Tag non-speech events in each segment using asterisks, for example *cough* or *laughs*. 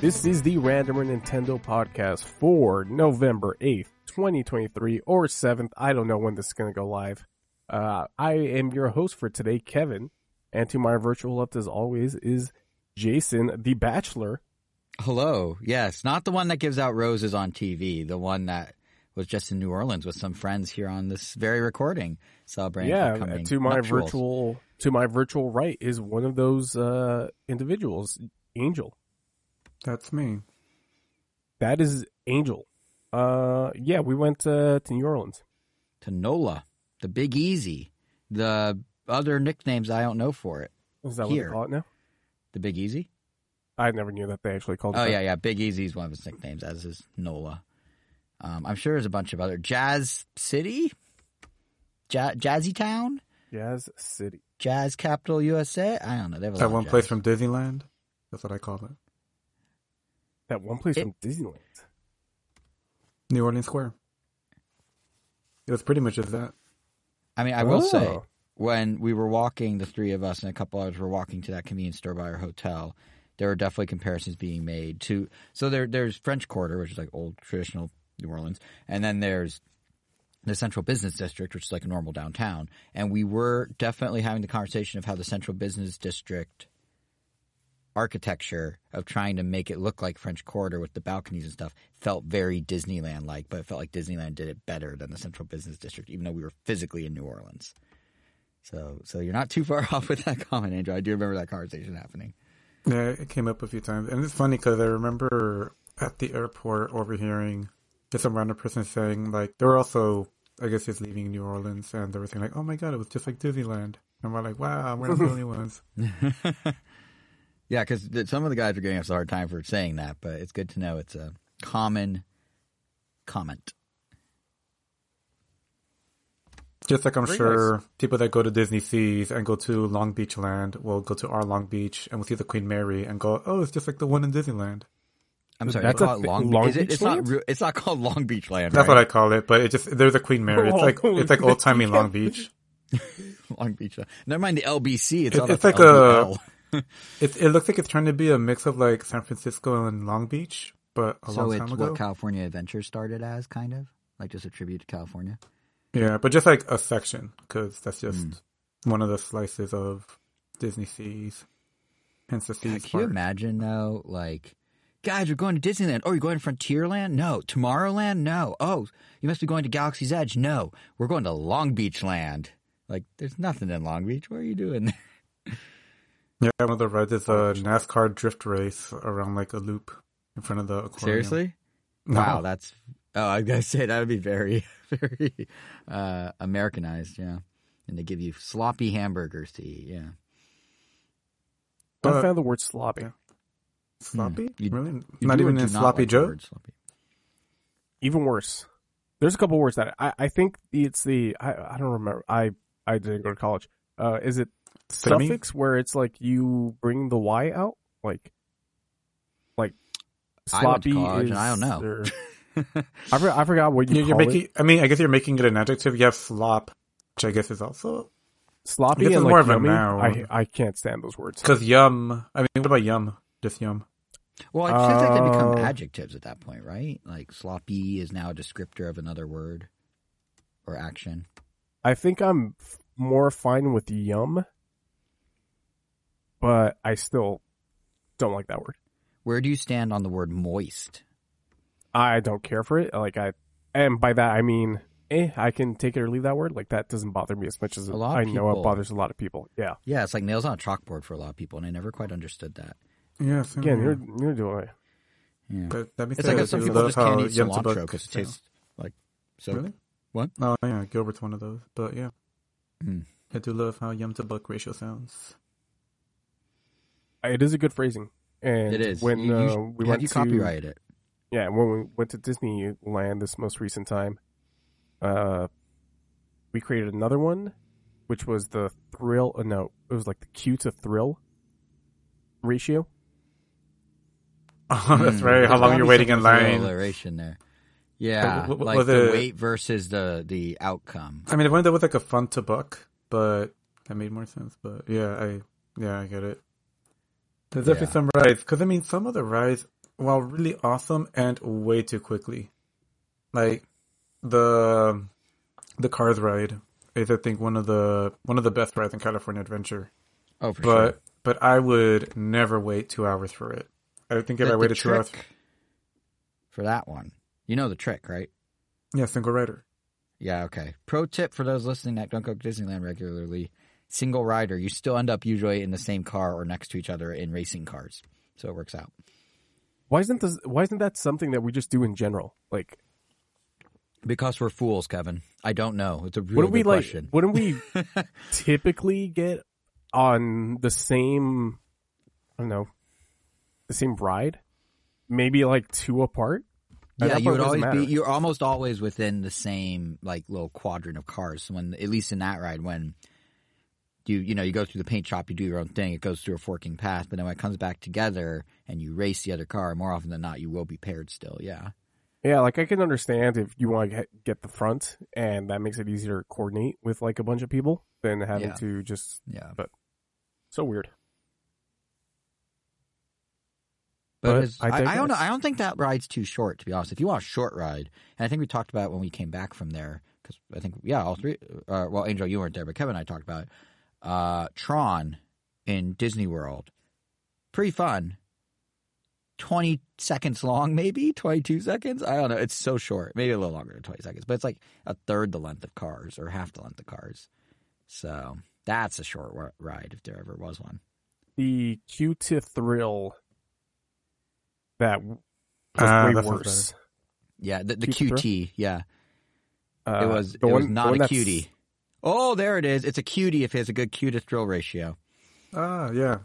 This is the Randomer Nintendo podcast for November 8th, 2023 or 7th. I don't know when this is going to go live. Uh, I am your host for today, Kevin, and to my virtual left as always is Jason, the Bachelor. Hello. Yes, not the one that gives out roses on TV, the one that was just in New Orleans with some friends here on this very recording celebrating yeah, to my nuptials. virtual to my virtual right is one of those uh, individuals, Angel. That's me. That is Angel. Uh, yeah, we went uh, to New Orleans. to Nola, the Big Easy, the other nicknames I don't know for it. Is that Here. what they call it now? The Big Easy? I never knew that they actually called it. Oh that. yeah, yeah. Big Easy is one of his nicknames, as is Nola. Um, I'm sure there's a bunch of other Jazz City, ja- Jazzy Town, Jazz City. Jazz Capital USA. I don't know. They have a lot That of one jazz. place from Disneyland. That's what I call it. That one place It- from Disneyland. New Orleans Square. It was pretty much just that. I mean, I will say Oh. when we were walking, the three of us and a couple others were walking to that convenience store by our hotel. There were definitely comparisons being made to. So there, there's French Quarter, which is like old traditional New Orleans, and then there's the Central Business District, which is like a normal downtown. And we were definitely having the conversation of how the Central Business District architecture of trying to make it look like French Quarter with the balconies and stuff felt very Disneyland like, but it felt like Disneyland did it better than the Central Business District, even though we were physically in New Orleans. So, so you're not too far *laughs* off with that comment, Andrew. I do remember that conversation happening. Yeah, it came up a few times. And it's funny because I remember at the airport overhearing just some random person saying, like, they were also, I guess, just leaving New Orleans and they were saying, like, oh my God, it was just like Disneyland. And we're like, wow, we're not the only ones. *laughs* Yeah, because some of the guys are giving us a hard time for saying that, but it's good to know it's a common comment. Just like I'm Very sure people that go to Disney Seas and go to Long Beach Land will go to our Long Beach and will see the Queen Mary and go, oh, it's just like the one in Disneyland. I'm sorry, That's they a call it thi- Long, Long is it, it's Land? not. It's not called Long Beach Land. That's right? what I call it, but it just there's a Queen Mary. It's like it's like old timey *laughs* Long Beach. Long Beach. Never mind the LBC. It's, It- it's that's like a- LBL. *laughs* It it looks like it's trying to be a mix of like San Francisco and Long Beach, but a so long it's time ago. what California Adventure started as, kind of like just a tribute to California. yeah, but just like a section because that's just Hmm. one of the slices of Disney Seas. Hence the Seas can you imagine though, like, guys, we're going to Disneyland. Oh, you're going to Frontierland? No. Tomorrowland? No. Oh, you must be going to Galaxy's Edge? No. We're going to Long Beach Land. Like, there's nothing in Long Beach. What are you doing there? *laughs* Yeah, one of the rides is a NASCAR drift race around like a loop in front of the aquarium. Seriously? No. Wow, that's. Oh, I gotta *laughs* say that would be very, *laughs* very uh, Americanized, yeah. And they give you sloppy hamburgers to eat, yeah. I found the word sloppy. Yeah. Sloppy? Hmm. You- really? You Not even in not Sloppy like Joe? sloppy? Even worse. There's a couple words that I, I think it's the I, I don't remember. I I didn't go to college. Uh, is it Semi? Suffix where it's like you bring the y out, like like I went to sloppy college is, and I don't know. or- *laughs* I, for, I forgot what you You're, you're call making. it. I mean, I guess you're making it an adjective. You have slop, which I guess is also Sloppy I guess and like more of a yummy. noun. I I can't stand those words. because yum. I mean, what about yum? Just yum. Well, it seems like they become Uh, adjectives at that point, right? Like sloppy is now a descriptor of another word or action. I think I'm f- more fine with yum, but I still don't like that word. Where do you stand on the word moist? I don't care for it. Like I, and by that I mean, eh, I can take it or leave that word. Like that doesn't bother me as much as A lot I of know it bothers a lot of people. Yeah. Yeah, it's like nails on a chalkboard for a lot of people, and I never quite understood that. Yeah. same Again, here. you're you're doing it. Yeah. But that means It's like some people just can't eat cilantro because it tastes like so. Really? What? Oh yeah, Gilbert's one of those. But yeah, Hmm. I do love how yum to buck ratio sounds. It is a good phrasing. And It is. when You- you uh, sh- we went you to copyrighted it? yeah when we went to Disneyland this most recent time, uh, we created another one, which was the thrill. Uh, no, it was like the Q to thrill ratio. Oh, *laughs* that's Hmm. right. How long you're waiting in some sort of line? Alliteration there. Yeah, But w- w- like was the it- wait versus the the outcome. I mean, if only up with like a fun to buck, but that made more sense. But yeah, I yeah, I get it. There's definitely Yeah. some rides because I mean, some of the rides while really awesome and way too quickly. Like the the Cars ride is I think one of the one of the best rides in California Adventure. Oh, for But sure. but I would never wait two hours for it. I think if The- I waited two hours, for that one. You know the trick, right? yeah, single rider. Yeah, okay. Pro tip for those listening that don't go to Disneyland regularly: single rider. You still end up usually in the same car or next to each other in racing cars, so it works out. Why isn't this? Why isn't that something that we just do in general? Like, Because we're fools, Kevin. I don't know. It's a really wouldn't we good like? question. Wouldn't we *laughs* typically get on the same? I don't know, the same ride, maybe like two apart. Yeah, you would always be. matter. You're almost always within the same like little quadrant of cars. When at least in that ride, when you you know you go through the paint shop, you do your own thing. It goes through a forking path, but then when it comes back together and you race the other car, more often than not, you will be paired still. Yeah. Yeah, like I can understand if you want to get, the front, and that makes it easier to coordinate with like a bunch of people than having Yeah. to just Yeah. But so weird. But, But I I, I, don't know. I don't think that ride's too short, to be honest. If you want a short ride, and I think we talked about it when we came back from there, because I think yeah, all three. Uh, well, Angel, you weren't there, but Kevin and I talked about it. Uh, Tron in Disney World, pretty fun. Twenty seconds long, maybe twenty-two seconds. I don't know. It's so short, maybe a little longer than twenty seconds, but it's like a third the length of Cars or half the length of Cars. So that's a short ri- ride if there ever was one. The Q to thrill that was Ah, way that worse. Yeah, the, the QT. Yeah, Uh, it was it was one- the not one a that's- cutie. Oh, there it is. It's a cutie if it has a good cue to thrill ratio. Ah, yeah.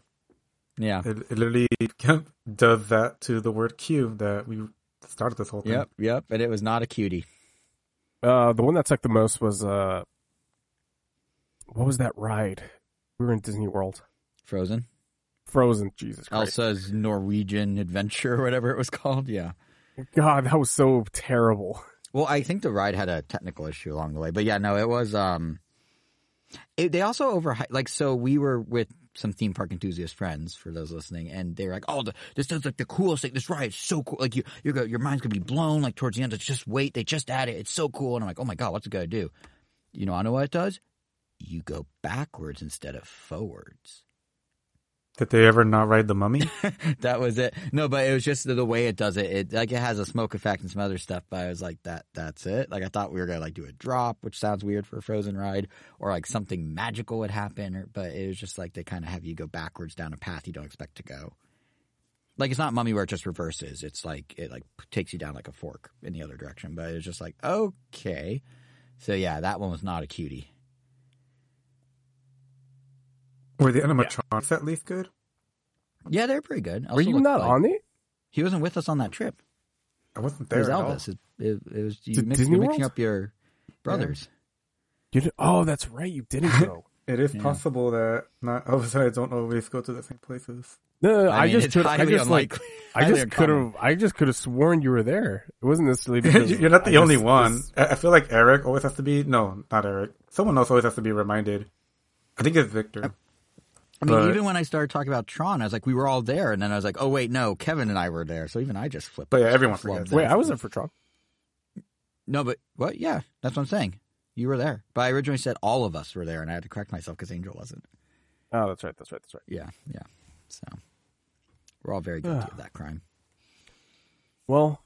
Yeah. It, it literally *laughs* does that to the word Q that we started this whole thing. Yep. Yep. And it was not a cutie. Uh, the one that sucked the most was uh, what was that ride? We were in Disney World, Frozen. Frozen. Jesus Christ, Elsa's Norwegian Adventure, or *laughs* whatever it was called. Yeah. God, that was so terrible. Well, I think the ride had a technical issue along the way, but yeah, no, it was. Um, it, they also over like so. We were with some theme park enthusiast friends for those listening, and they were like, "Oh, the, this is like the coolest thing. This ride is so cool. Like you, you go, your mind's gonna be blown. Like towards the end, it's just wait. They just add it. It's so cool." And I'm like, "Oh my god, what's it gonna do?" You know, I know what it does. You go backwards instead of forwards. Did they ever not ride the mummy? *laughs* that was it. No, but it was just the, the way it does it. It like it has a smoke effect and some other stuff. But I was like, that that's it. Like I thought we were gonna like do a drop, which sounds weird for a Frozen ride, or like something magical would happen. Or, but it was just like they kind of have you go backwards down a path you don't expect to go. Like it's not Mummy where it just reverses. It's like it like takes you down like a fork in the other direction. But it was just like okay. So yeah, that one was not a cutie. Were the animatronics at least good? Yeah, they're pretty good. Were you not like- on it? He wasn't with us on that trip. I wasn't It there. was at all. Elvis. It, it, it was you mix, you're mixing up your brothers. You did, oh, that's right. You didn't go. *laughs* It is Yeah. possible that not Elvis and I don't always go to the same places. No, no, I, I, mean, just could. I highly just like. I just could have. I just could have sworn you were there. It wasn't necessarily *laughs* because You're not the I only just- one. this- I I feel like Eric always has to be. No, not Eric. Someone else always has to be reminded. I think it's Victor. Uh, I mean, But- even when I started talking about Tron, I was like, we were all there, and then I was like, oh wait, no, Kevin and I were there. So even I just flipped. But yeah, everyone forgets. Wait, I wasn't for Tron. No, but what? Yeah, that's what I'm saying. You were there, but I originally said all of us were there, and I had to correct myself because Angel wasn't. Oh, that's right. That's right. That's right. Yeah, yeah. So we're all very guilty of *sighs* that crime. Well,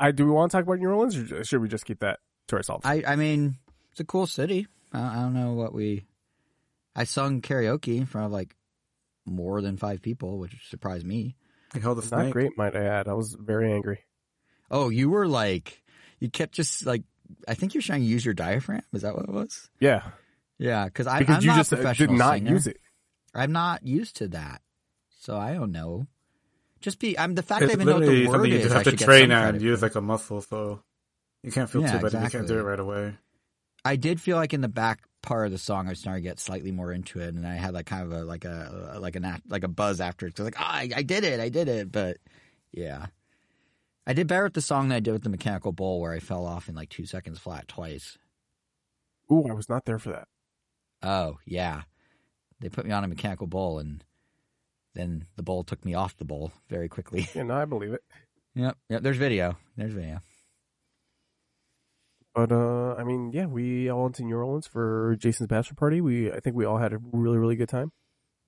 I do we want to talk about New Orleans, or should we just keep that to ourselves? I, I mean, it's a cool city. I, I don't know what we. I sung karaoke in front of like more than five people, which surprised me. He held a It's not great, might I add. I was very angry. Oh, you were like, you kept just like, I think you're trying to use your diaphragm. Is that what it was? Yeah, Yeah, because I'm you not just a uh, professional did not singer. use it. I'm not used to that, so I don't know. Just be. I'm the fact It's I even know what literally the word something you is. just I have to should train and use like a muscle, so you can't feel Yeah, too bad if you can't do it right away. I did feel like in the back part of the song, I was starting to get slightly more into it, and I had like kind of a like a like a nat- like a buzz after it. 'Cause like, ah, I, I did it, I did it. But yeah, I did better with the song than I did with the mechanical bull, where I fell off in like two seconds flat twice. Ooh, I was not there for that. Oh yeah, they put me on a mechanical bull, and then the bowl took me off the bowl very quickly. Yeah, no, I believe it. *laughs* yep, yep. There's video. There's video. But uh, I mean, yeah, we all went to New Orleans for Jason's bachelor party. We, I think we all had a really, really good time.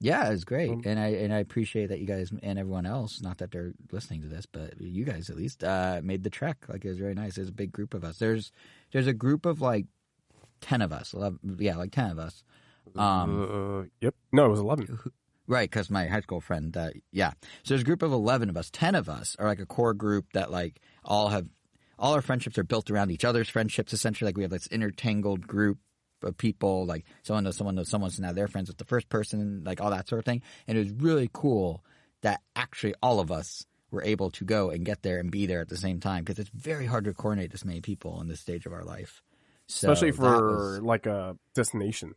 Yeah, it was great, Um, and I and I appreciate that you guys and everyone else. Not that they're listening to this, but you guys at least uh, made the trek. Like it was very nice. There's a big group of us. There's there's a group of like ten of us. 11, yeah, like ten of us. Um, uh, yep. No, it was eleven. Right, because my high school friend, that yeah. So there's a group of eleven of us. Ten of us are like a core group that like all have all our friendships are built around each other's friendships. Essentially, like we have this intertangled group of people. Like someone knows someone knows someone, so now they're friends with the first person, like all that sort of thing. And it was really cool that actually all of us were able to go and get there and be there at the same time because it's very hard to coordinate this many people in this stage of our life. So Especially for was- like a destination.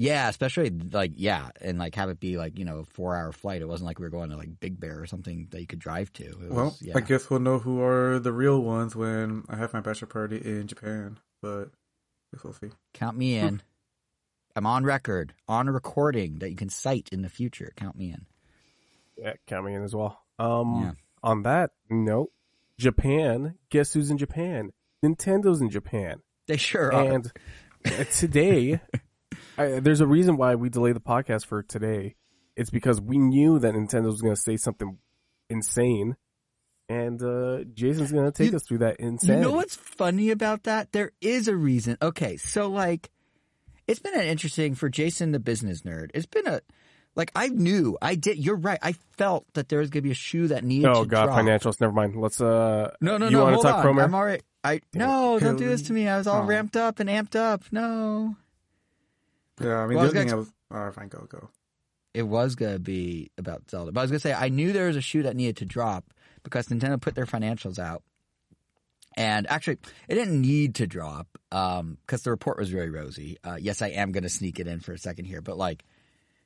Yeah, especially like yeah, and like have it be like you know a four hour flight. It wasn't like we were going to like Big Bear or something that you could drive to. It was, Well, yeah. I guess we'll know who are the real ones when I have my bachelor party in Japan. But we'll see. count me in. *laughs* I'm on record, on a recording that you can cite in the future. Count me in. Yeah, count me in as well. Um, Yeah. on that note, Japan. Guess who's in Japan? Nintendo's in Japan. They sure are. And *laughs* today, I, there's a reason why we delayed the podcast for today. It's because we knew that Nintendo was going to say something insane, and uh, Jason's going to take You- us through that insane. You know what's funny about that? There is a reason. Okay, so like, it's been an interesting for Jason, the business nerd. It's been a like I knew I did. You're right. I felt that there was gonna be a shoe that needed. Oh to God, drop. financials. Never mind. Let's. uh No, no, you no. want hold to talk on. I'm already. I no, don't do this to me. I was all Oh. ramped up and amped up. No, Yeah, I mean, Well, I the other thing I was. Right, fine, go, go. it was gonna be about Zelda, but I was gonna say I knew there was a shoe that needed to drop because Nintendo put their financials out, and actually it didn't need to drop because the report was very rosy. Uh, yes, I am gonna sneak it in for a second here, but like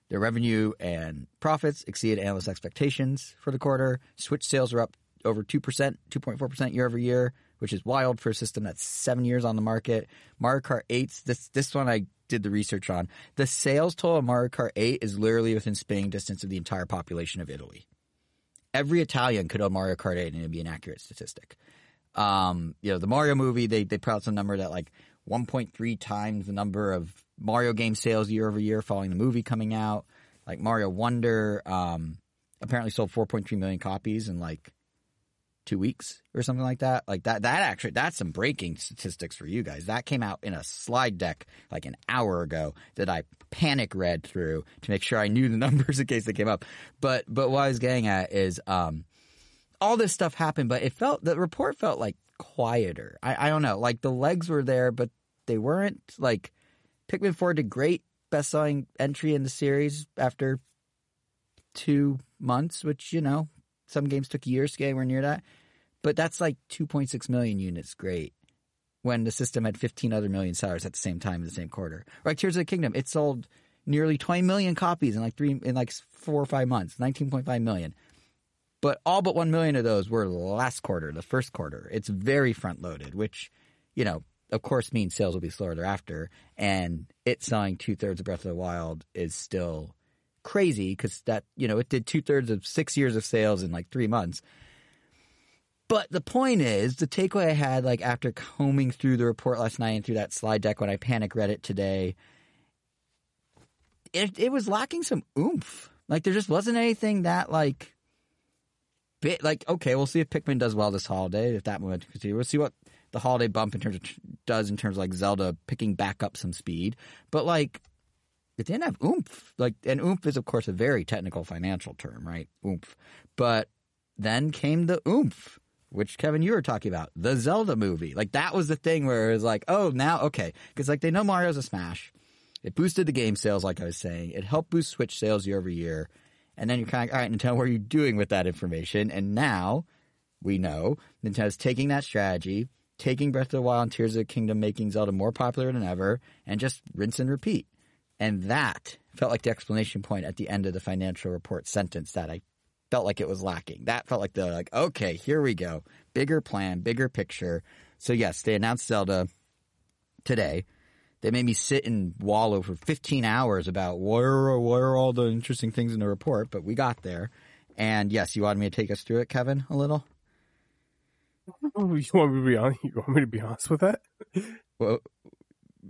their revenue and profits exceeded analyst expectations for the quarter. Switch sales were up over two percent, two point four percent year over year, which is wild for a system that's seven years on the market. Mario Kart 8's this this one I did the research on. The sales total of Mario Kart 8 is literally within spitting distance of the entire population of Italy. Every Italian could own Mario Kart 8 and it'd be an accurate statistic. Um, you know, the Mario movie, they, they put out some number that like 1.3 times the number of Mario game sales year over year following the movie coming out. Like Mario Wonder, um, apparently sold 4.3 million copies in like two weeks or something like that. Like that, that actually, that's some breaking statistics for you guys. That came out in a slide deck like an hour ago that I panic read through to make sure I knew the *laughs* numbers in case they came up. But, but what I was getting at is, um, all this stuff happened, but it felt, the report felt like quieter. I, I don't know. Like the legs were there, but they weren't like Pikmin 4 did great best selling entry in the series after two months, which, you know, some games took years to get anywhere near that. But that's like 2.6 million units. Great. When the system had 15 other million sellers at the same time in the same quarter. Like Tears of the Kingdom, it sold nearly 20 million copies in like three, in like four or five months, 19.5 million. But all but 1 million of those were last quarter, the first quarter. It's very front loaded, which, you know, of course means sales will be slower thereafter. And it selling two thirds of Breath of the Wild is still crazy because that, you know, it did two thirds of six years of sales in like three months. But the point is, the takeaway I had, like after combing through the report last night and through that slide deck when I panic read it today, it it was lacking some oomph. Like there just wasn't anything that like bit like okay, we'll see if Pikmin does well this holiday. If that momentum continues, we'll see what the holiday bump in terms of does in terms of like Zelda picking back up some speed. But like it didn't have oomph. Like and oomph is of course a very technical financial term, right? Oomph. But then came the oomph, which Kevin you were talking about, the Zelda movie. Like that was the thing where it was like, oh, now okay, because like they know Mario's a smash. It boosted the game sales, like I was saying. It helped boost Switch sales year over year. And then you're kind of, all right, Nintendo, what are you doing with that information? And now we know Nintendo's taking that strategy, taking Breath of the Wild and Tears of the Kingdom, making Zelda more popular than ever, and just rinse and repeat. And that felt like the explanation point at the end of the financial report sentence that I felt like it was lacking. That felt like the like, okay, here we go. Bigger plan, bigger picture. So yes, they announced Zelda today. They made me sit and wallow for 15 hours about what are, what are all the interesting things in the report, but we got there. And yes, you wanted me to take us through it, Kevin, a little? *laughs* You want me to be honest? You want me to be honest with that? Well,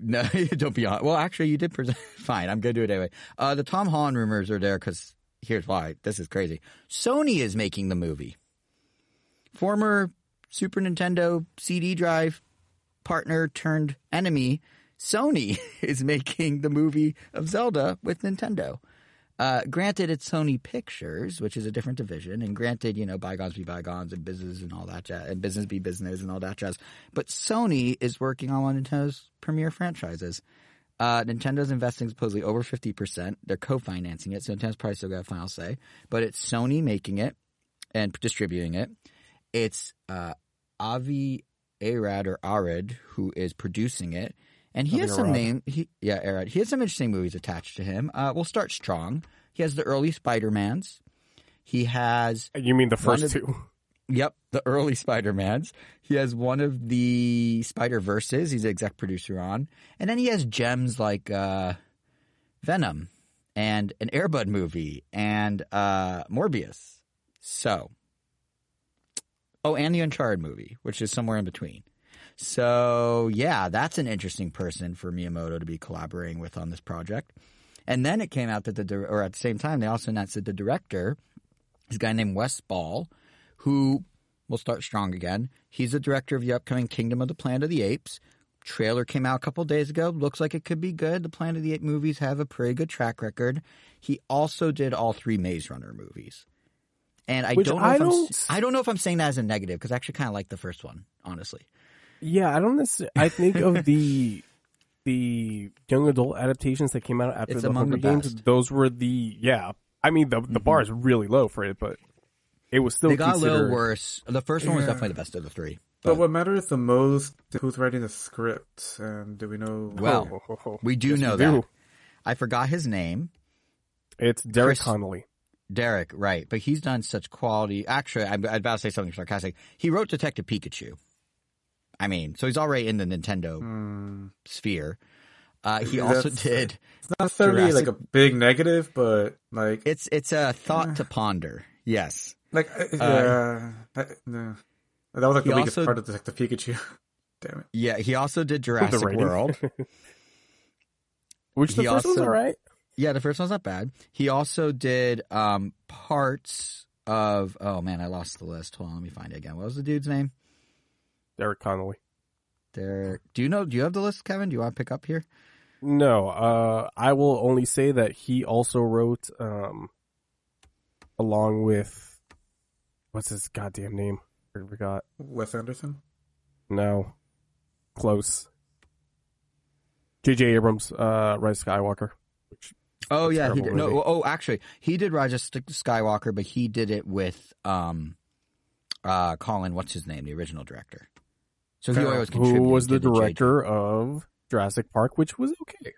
no, *laughs* don't be on. Well, actually, you did present. *laughs* Fine, I'm going to do it anyway. Uh, the Tom Holland rumors are there because here's why. This is crazy. Sony is making the movie. Former Super Nintendo CD drive partner turned enemy, Sony *laughs* is making the movie of Zelda with Nintendo. Uh, granted, it's Sony Pictures, which is a different division, and granted, you know, bygones be bygones and business and all that jazz, and business be business and all that jazz. But Sony is working on one of Nintendo's premier franchises. Uh, Nintendo's investing supposedly over 50%. They're co-financing it, so Nintendo's probably still got a final say. But it's Sony making it and distributing it. It's uh, Avi Arad or Arad who is producing it. And he Avi has some Arad. name. He, yeah, Arad. He has some interesting movies attached to him. Uh, we'll start strong. He has the early Spider Mans. He has You mean the first of- two? *laughs* Yep, the early Spider Mans. He has one of the Spider Verses. He's the exec producer on, and then he has gems like uh, Venom and an Airbud movie and uh, Morbius. So, oh, and the Uncharted movie, which is somewhere in between. So, yeah, that's an interesting person for Miyamoto to be collaborating with on this project. And then it came out that the, or at the same time, they also announced that the director is a guy named Wes Ball, who will start strong again. He's the director of the upcoming Kingdom of the Planet of the Apes. Trailer came out a couple days ago. Looks like it could be good. The Planet of the Apes movies have a pretty good track record. He also did all three Maze Runner movies. And I Which don't know I if I'm, don't- s- I don't know if I'm saying that as a negative because I actually kind of like the first one, honestly. Yeah, I don't necessarily. I think of the *laughs* the young adult adaptations that came out after It's the among Hunger the Games. best. Mm-hmm. Those were the yeah. I mean the the bar is really low for it, but it was still they got a little worse. The first one was Yeah. definitely the best of the three. But what matters the most is who's writing the script, and do we know? Well, Oh. We do Yes, know we do. that. I forgot his name. It's Derek Chris- Connolly. Derek, right. But he's done such quality. Actually, I'm, I'd about to say something sarcastic. He wrote Detective Pikachu. I mean, so he's already in the Nintendo Hmm. sphere. Uh, he also did. It's not necessarily like a big negative, but like, It's it's a thought to ponder. Yes. like, uh, yeah, no. that was like the weakest also- part of like the Pikachu. *laughs* Damn it. Yeah. He also did Jurassic. World. Which the He first one's alright. Yeah, the first one's not bad. He also did um, parts of. Oh man, I lost the list. Hold on, let me find it again. What was the dude's name? Derek Connolly. Derek, Do you know? Do you have the list, Kevin? Do you want to pick up here? No, uh, I will only say that he also wrote, um, along with, what's his goddamn name? I forgot. Wes Anderson. No, close. J.J. Abrams, uh, Rise of Skywalker. Which, Oh yeah, he terrible did. No, oh actually, he did Rise of Skywalker, but he did it with um, uh, Colin. What's his name? The original director. So he always who was the to JJ. director of Jurassic Park, which was okay.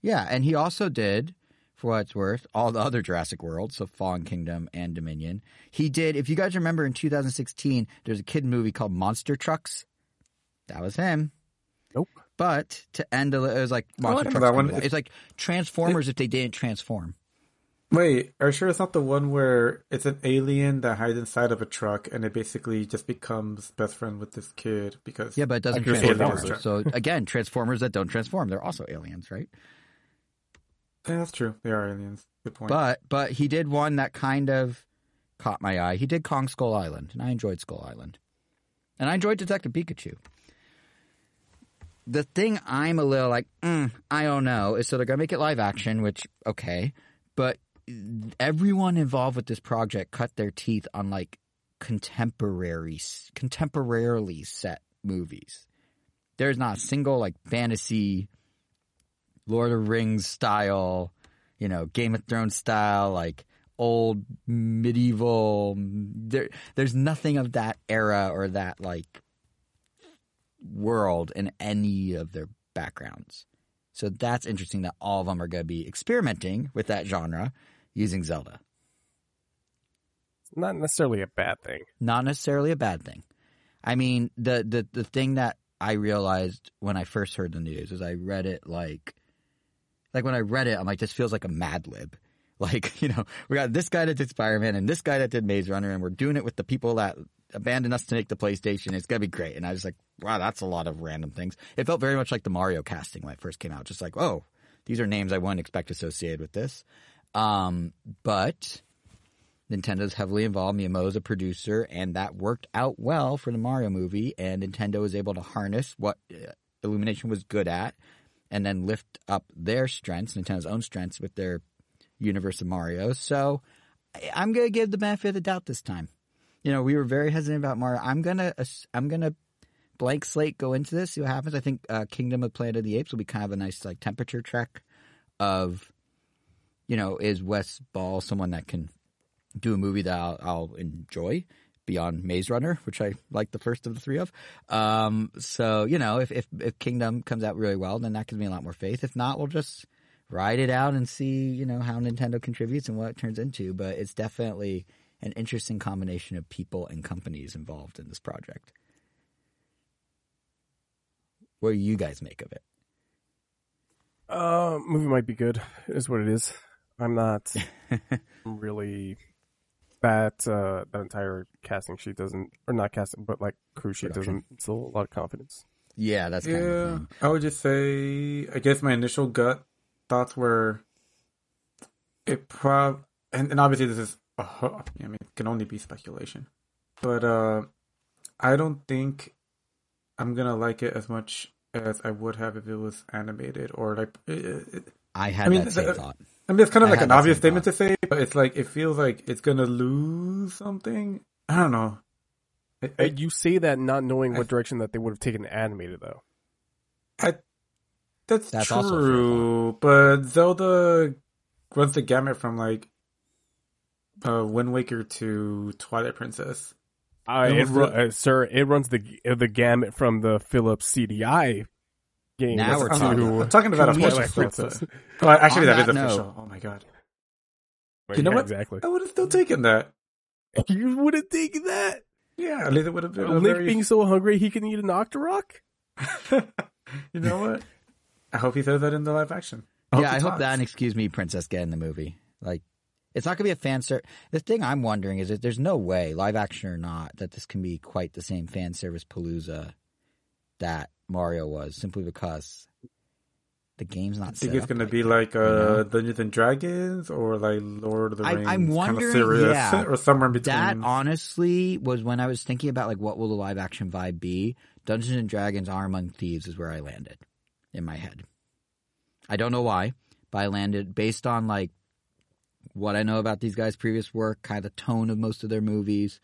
Yeah, and he also did, for what it's worth, all the other Jurassic Worlds, so Fallen Kingdom and Dominion. He did. If you guys remember, in 2016, there's a kid movie called Monster Trucks. That was him. Nope. But to end, a, it was like Monster Trucks. that one. It's like Transformers if they didn't transform. Wait, are you sure it's not the one where it's an alien that hides inside of a truck and it basically just becomes best friend with this kid because Yeah, but it doesn't I could've sworn that transform. So again, Transformers that don't transform, they're also aliens, right? Yeah, that's true. They are aliens. Good point. But but he did one that kind of caught my eye. He did Kong Skull Island, and I enjoyed Skull Island, and I enjoyed Detective Pikachu. The thing I'm a little like, mm, I don't know, is so they're gonna make it live action, which okay, but everyone involved with this project cut their teeth on like contemporary, contemporarily set movies. There's not a single like fantasy, Lord of Rings style, you know, Game of Thrones style, like old medieval. There, there's nothing of that era or that like world in any of their backgrounds. So that's interesting that all of them are going to be experimenting with that genre using Zelda. Not necessarily a bad thing. Not necessarily a bad thing. I mean, the the the thing that I realized when I first heard the news is I read it like, like when I read it, I'm like, this feels like a Mad Lib. *laughs* Like, *laughs* you know, we got this guy that did Spider-Man and this guy that did Maze Runner and we're doing it with the people that abandoned us to make the PlayStation. It's going to be great. And I was like, wow, that's a lot of random things. It felt very much like the Mario casting when it first came out. Just like, oh, these are names I wouldn't expect associated with this. Um, but Nintendo's heavily involved. Miyamoto's a producer, and that worked out well for the Mario movie. And Nintendo was able to harness what uh, Illumination was good at, and then lift up their strengths, Nintendo's own strengths, with their universe of Mario. So I'm gonna give the benefit of the doubt this time. You know, we were very hesitant about Mario. I'm gonna I'm gonna blank slate go into this, see what happens. I think uh, Kingdom of Planet of the Apes will be kind of a nice like temperature check of, you know, is Wes Ball someone that can do a movie that I'll, I'll enjoy beyond Maze Runner, which I like the first of the three of. Um, so you know, if, if if Kingdom comes out really well, then that gives me a lot more faith. If not, we'll just ride it out and see you know how Nintendo contributes and what it turns into. But it's definitely an interesting combination of people and companies involved in this project. What do you guys make of it? Uh, movie might be good. Is what it is. I'm not *laughs* really that uh that entire casting sheet doesn't or not casting but like crew sheet Production. doesn't instill a lot of confidence. Yeah, that's kind of the Yeah, thing. I would just say, I guess my initial gut thoughts were, it prob, and, and obviously this is, a, ho- I mean, it can only be speculation, but uh, I don't think I'm gonna like it as much as I would have if it was animated or like. It, it, I had I mean, that same the- thought. I mean, it's kind of I like an obvious statement thought. to say, but it's like it feels like it's gonna lose something. I don't know. I, I, You say that not knowing I- what direction that they would have taken animated though. I, that's, That's also true, but Zelda runs the gamut from like uh, Wind Waker to Twilight Princess. Uh, It it was ru- the- uh, sir, it runs the uh, the gamut from the Philips CDI game Now we're talking. I'm talking about official. Princess. Oh, actually, that is that note- official. Oh my god, Right, You know yeah, what? Exactly. I would have still taken that. *laughs* You would have taken that. Yeah, at least it would have been Link very. being so hungry he can eat an Octorok. *laughs* you know what? I hope he says that in the live action. yeah, he I hope talks. that and excuse me, Princess get in the movie. Like, it's not gonna be a fan service. The thing I'm wondering is that there's no way, live action or not, that this can be quite the same fan service palooza that Mario was, simply because the game's not. I think it's gonna like be that, like you uh, know? Dungeons and Dragons or like Lord of the Rings. I'm kind wondering, of serious, yeah. *laughs* or somewhere in between. That honestly was when I was thinking about like what will the live action vibe be. Dungeons and Dragons: Honor Among Thieves is where I landed in my head. I don't know why, but I landed based on like what I know about these guys' previous work, kind of the tone of most of their movies.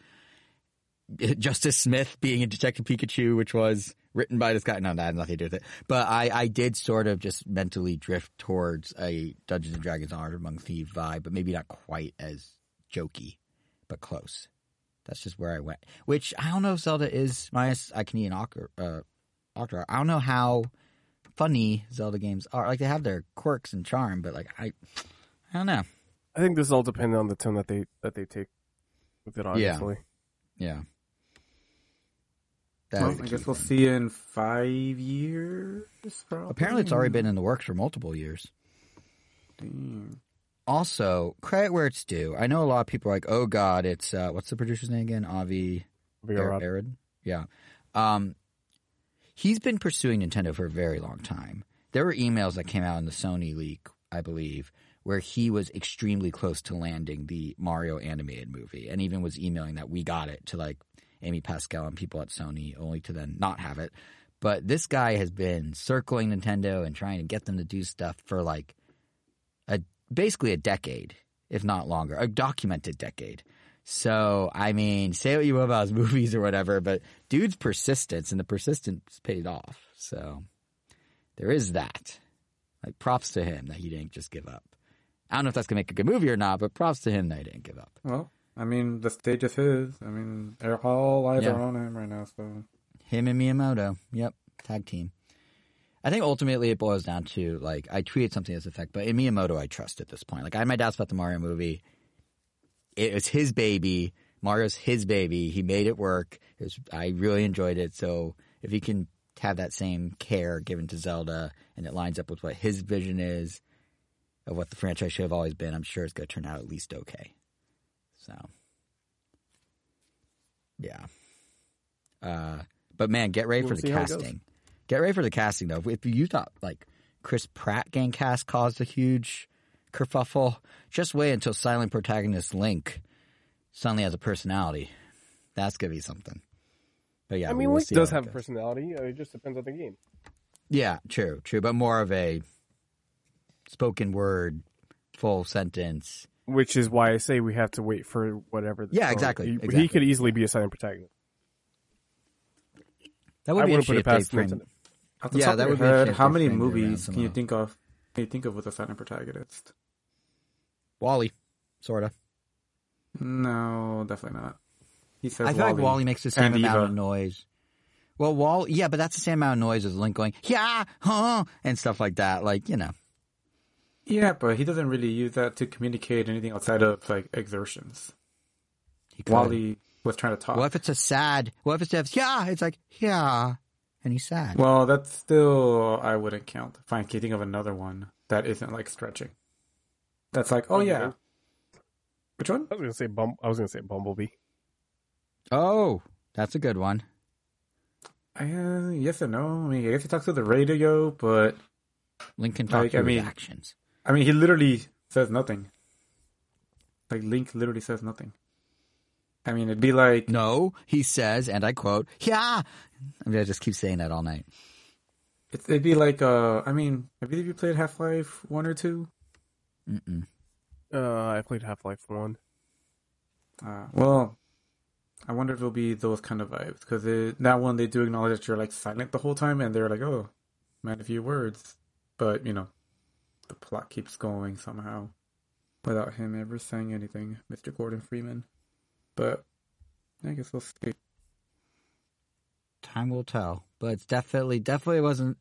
*laughs* Justice Smith being in Detective Pikachu, which was written by this guy. No, that had nothing to do with it. But I, I did sort of just mentally drift towards a Dungeons and Dragons Honor Among Thieves vibe, but maybe not quite as jokey, but close. That's just where I went. Which I don't know if Zelda is minus I can eat an uh, Octor. I don't know how funny Zelda games are. Like they have their quirks and charm, but like I, I don't know. I think this is all dependent on the tone that they that they take with it. Yeah. Obviously, Yeah. That Well, I guess we'll thing. see in five years. Probably. Apparently, it's already been in the works for multiple years. Dang. Also, credit where it's due. I know a lot of people are like, "Oh God, it's uh, what's the producer's name again? Avi Arad. Yeah. Um, he's been pursuing Nintendo for a very long time. There were emails that came out in the Sony leak, I believe, where he was extremely close to landing the Mario animated movie, and even was emailing that we got it to like Amy Pascal and people at Sony, only to then not have it. But this guy has been circling Nintendo and trying to get them to do stuff for like a basically a decade, if not longer, a documented decade. So, I mean, say what you will about his *laughs* movies or whatever, but dude's persistence and the persistence paid off. So, there is that. Like, props to him that he didn't just give up. I don't know if that's going to make a good movie or not, but props to him that he didn't give up. Well, I mean, the stage is his. I mean, they're all eyes Yeah. are on him right now. So Him and Miyamoto. Yep. Tag team. I think ultimately it boils down to like I tweeted something to this effect, but in Miyamoto I trust at this point. Like I had my doubts about the Mario movie. It was his baby. Mario's his baby. He made it work. It was I really enjoyed it. So if he can have that same care given to Zelda, and it lines up with what his vision is of what the franchise should have always been, I'm sure it's going to turn out at least okay. So, yeah. Uh, but man, get ready We'll for the see how it goes. casting. Get ready for the casting though. If you thought like Chris Pratt gang cast caused a huge kerfuffle, just wait until silent protagonist Link suddenly has a personality. That's gonna be something. But yeah, I we mean, will Link see does have a personality. It just depends on the game. Yeah, true, true, but more of a spoken word, full sentence. Which is why I say we have to wait for whatever. The Yeah, exactly, He, he could easily be a silent protagonist. That would I be wouldn't put interesting it if they past framed- Off the Yeah, that of would be your head, how many they framed it around movies can you think of? Can you think of with a silent protagonist? WALL-E, sorta. No, definitely not. He says I feel like WALL-E. WALL-E makes the same And amount Eva. of noise. Well, Wall, yeah, but that's the same amount of noise as Link going, yeah, huh, and stuff like that. Like, you know, Yeah, but he doesn't really use that to communicate anything outside of like exertions. he could. WALL-E was trying to talk. What if it's a sad? What if it's just, yeah? It's like, yeah, and he's sad. Well, that's still I wouldn't count. Fine, can you think of another one that isn't like stretching? That's like, oh yeah. Which one? I was gonna say Bum- I was gonna say Bumblebee. Oh, that's a good one. Uh, yes and no. I mean, I guess he talks to the radio, but Link can talk Like, through I mean- actions. I mean, he literally says nothing. Like Link literally says nothing. I mean, it'd be like No, he says, and I quote, yeah. I mean, I just keep saying that all night. it'd be like uh, I mean, I believe you played Half Life one or two. Mm-mm. Uh, I played Half Life One. Uh, well, I wonder if it'll be those kind of vibes because that one they do acknowledge that you're like silent the whole time, and they're like, "Oh, man, a few words," but you know, the plot keeps going somehow without him ever saying anything, Mr. Gordon Freeman. But I guess we'll see. Time will tell, but it's definitely, definitely wasn't.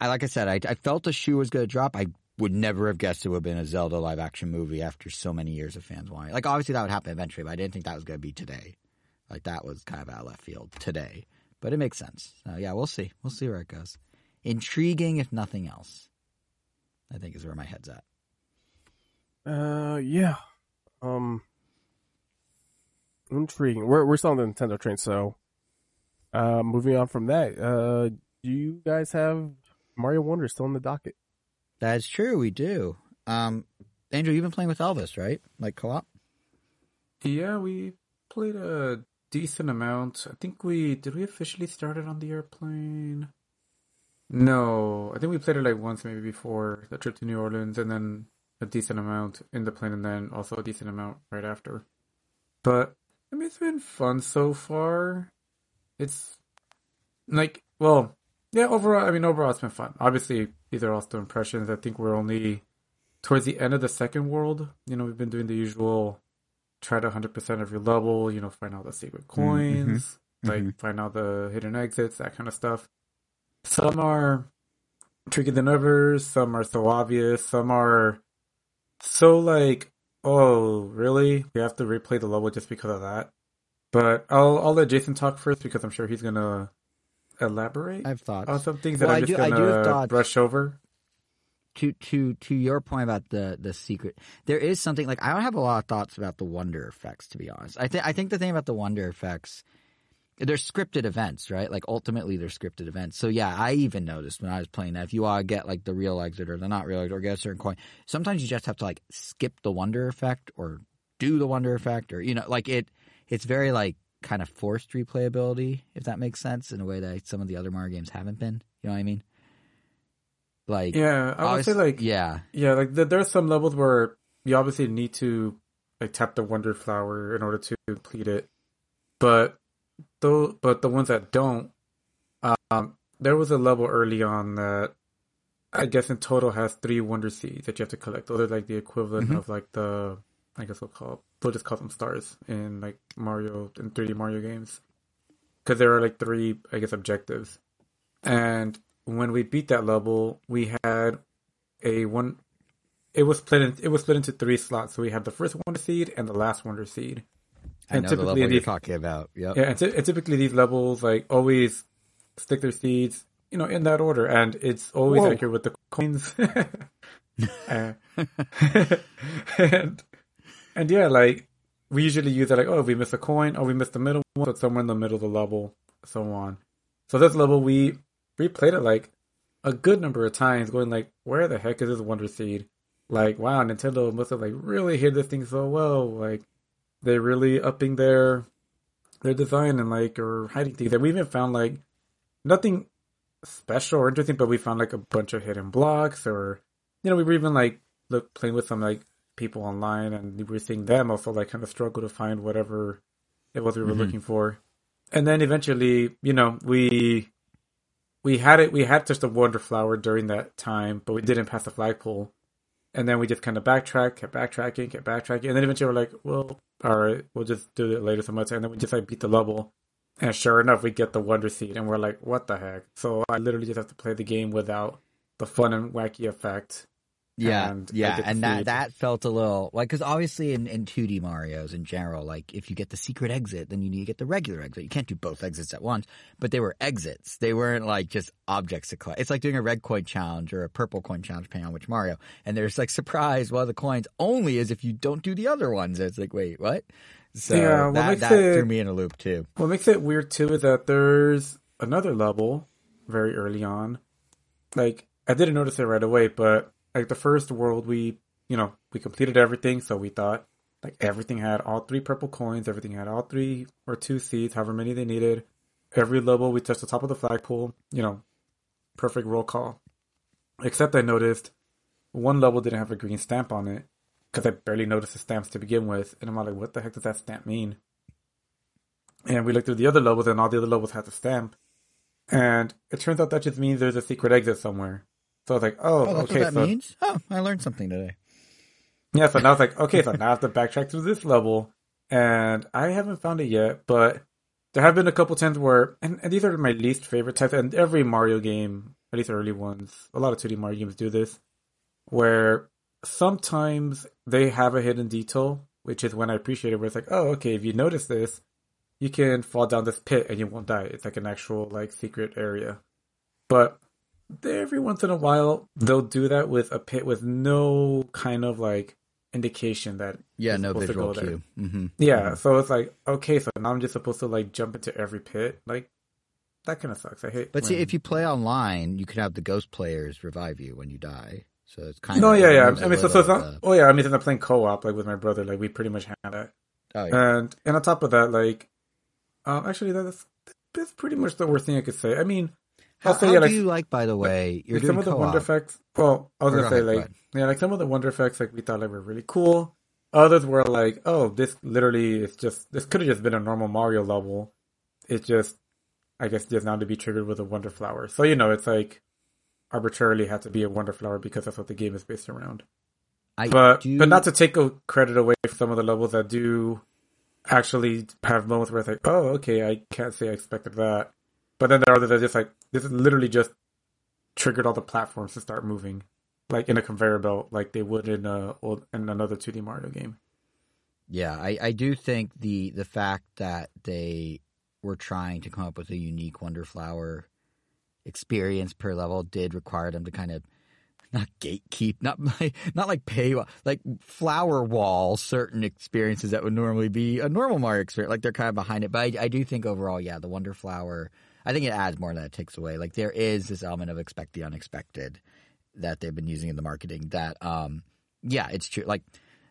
I like I said, I, I felt the shoe was going to drop. I would never have guessed it would have been a Zelda live action movie after so many years of fans wanting. Like obviously that would happen eventually, but I didn't think that was going to be today. Like that was kind of out of left field today, but it makes sense. So yeah, we'll see. We'll see where it goes. Intriguing, if nothing else. I think is where my head's at. Uh, yeah. Um, intriguing. We're we're still on the Nintendo train, so uh, moving on from that. Uh, do you guys have Mario Wonder still in the docket? That's true. We do. Um, Angel, you've been playing with Elvis, right? Like co-op. Yeah, we played a decent amount. I think we did. We officially started on the airplane. No, I think we played it like once, maybe before the trip to New Orleans, and then a decent amount in the plane, and then also a decent amount right after. But I mean, it's been fun so far. It's like, well, yeah. Overall, I mean, overall, it's been fun. Obviously, these are all still impressions. I think we're only towards the end of the second world. You know, we've been doing the usual try to 100% every level, you know, find all the secret coins, like Mhm. find all the hidden exits, that kind of stuff. Some are trickier than others, some are so obvious, some are so like, oh, really? We have to replay the level just because of that. But I'll I'll let Jason talk first because I'm sure he's gonna elaborate I have thoughts. on some things that Well, I'm just do- gonna brush over. to to to your point about the the secret, there is something like I don't have a lot of thoughts about the wonder effects. To be honest, I think I think the thing about the wonder effects, they're scripted events, right? Like ultimately, they're scripted events. So yeah, I even noticed when I was playing that if you want to get like the real exit or the not real exit or get a certain coin, sometimes you just have to like skip the wonder effect or do the wonder effect or you know like it. It's very like kind of forced replayability, if that makes sense, in a way that some of the other Mario games haven't been. You know what I mean? Like Yeah, I would say like yeah. Yeah, like th- there are some levels where you obviously need to like tap the Wonder Flower in order to complete it, but though, but the ones that don't, um, there was a level early on that I guess in total has three Wonder Seeds that you have to collect. Those are like the equivalent Mhm. of like the I guess we'll call we'll just call them stars in like Mario in 3D Mario games because there are like three I guess objectives, and when we beat that level, we had a one. It was split. In, it was split into three slots. So we had the first Wonder Seed and the last Wonder Seed. I And know the typically level you're these- talking about. Yep. Yeah, and, ty- and typically these levels like always stick their seeds, you know, in that order, and it's always Whoa. accurate with the coins. Uh, *laughs* *laughs* and *laughs* and yeah, like we usually use it like, oh, we miss a coin, or we missed the middle one, so somewhere in the middle of the level, so on. So this level we replayed it like a good number of times, going like, where the heck is this Wonder Seed? Like, wow, Nintendo must have like really hid this thing so well. Like, they're really upping their their design and like or hiding things. And we even found like nothing special or interesting, but we found like a bunch of hidden blocks, or you know, we were even like look playing with some like people online, and we were seeing them also like kind of struggle to find whatever it was we were Mhm. looking for. And then eventually, you know, we we had it. We had just a wonder flower during that time, but we didn't pass the flagpole. And then we just kind of backtrack, kept backtracking, kept backtracking, and then eventually we're like, well, all right, we'll just do it later so much. And then we just like beat the level, and sure enough, we get the wonder seed, and we're like, what the heck? So I literally just have to play the game without the fun and wacky effect. Yeah, and yeah, and that that felt a little like because obviously in in 2D Mario's in general, like if you get the secret exit, then you need to get the regular exit. You can't do both exits at once, but they were exits. They weren't like just objects to collect. It's like doing a red coin challenge or a purple coin challenge, depending on which Mario. And there's like surprise, one of the coins only is if you don't do the other ones. It's like wait, what? So Yeah, what that, that it- threw me in a loop too. What makes it weird too is that there's another level very early on. Like I didn't notice it right away, but like the first world we you know, we completed everything, so we thought like everything had all three purple coins, everything had all three or two seeds, however many they needed. Every level we touched the top of the flagpole, you know, perfect roll call. Except I noticed one level didn't have a green stamp on it because I barely noticed the stamps to begin with, and I'm like, what the heck does that stamp mean? And we looked through the other levels, and all the other levels had the stamp. And it turns out that just means there's a secret exit somewhere. So I was like, oh, Oh, that's okay. what that so means. Oh, I learned something today. yeah, so now it's like, okay, so now I have to backtrack through this level, and I haven't found it yet, but there have been a couple times where, and, and these are my least favorite types, and every Mario game, at least early ones, a lot of 2D Mario games do this, where sometimes they have a hidden detail, which is when I appreciate it, where it's like, oh, okay, if you notice this, you can fall down this pit and you won't die. It's like an actual, like, secret area. But every once in a while they'll do that with a pit with no kind of like indication that Yeah, no visual cue. hmm yeah so it's like okay so now i'm just supposed to like jump into every pit like that kind of sucks i hate it. But see, if you play online, you can have the ghost players revive you when you die. So it's kind of. no yeah yeah i mean so, so it's not the- oh yeah i mean since i'm playing co-op like with my brother like we pretty much have that oh, yeah. and and on top of that like um actually that's that's pretty much the worst thing i could say i mean How, yeah, do you like, by the way, you're doing some of the wonder effects. Well, I was Or gonna say like yeah, like some of the wonder effects like we thought like were really cool. Others were like, oh, this literally is just this could have just been a normal Mario level. It just, I guess, just now to be triggered with a wonder flower. So you know, it's like arbitrarily had to be a wonder flower because that's what the game is based around. I But do, but not to take a credit away from some of the levels that do actually have moments where it's like, oh, okay, I can't say I expected that. But then there are others that are just like this is literally just triggered all the platforms to start moving, like in a conveyor belt, like they would in a old in another 2D Mario game. Yeah, I, I do think the the fact that they were trying to come up with a unique Wonder Flower experience per level did require them to kind of not gatekeep, not *laughs* like, not like pay, like flower wall certain experiences that would normally be a normal Mario experience. Like they're kind of behind it, but I, I do think overall, yeah, the Wonder Flower. I think it adds more than it takes away. Like there is this element of expect the unexpected that they've been using in the marketing. That, um, yeah, it's true. Like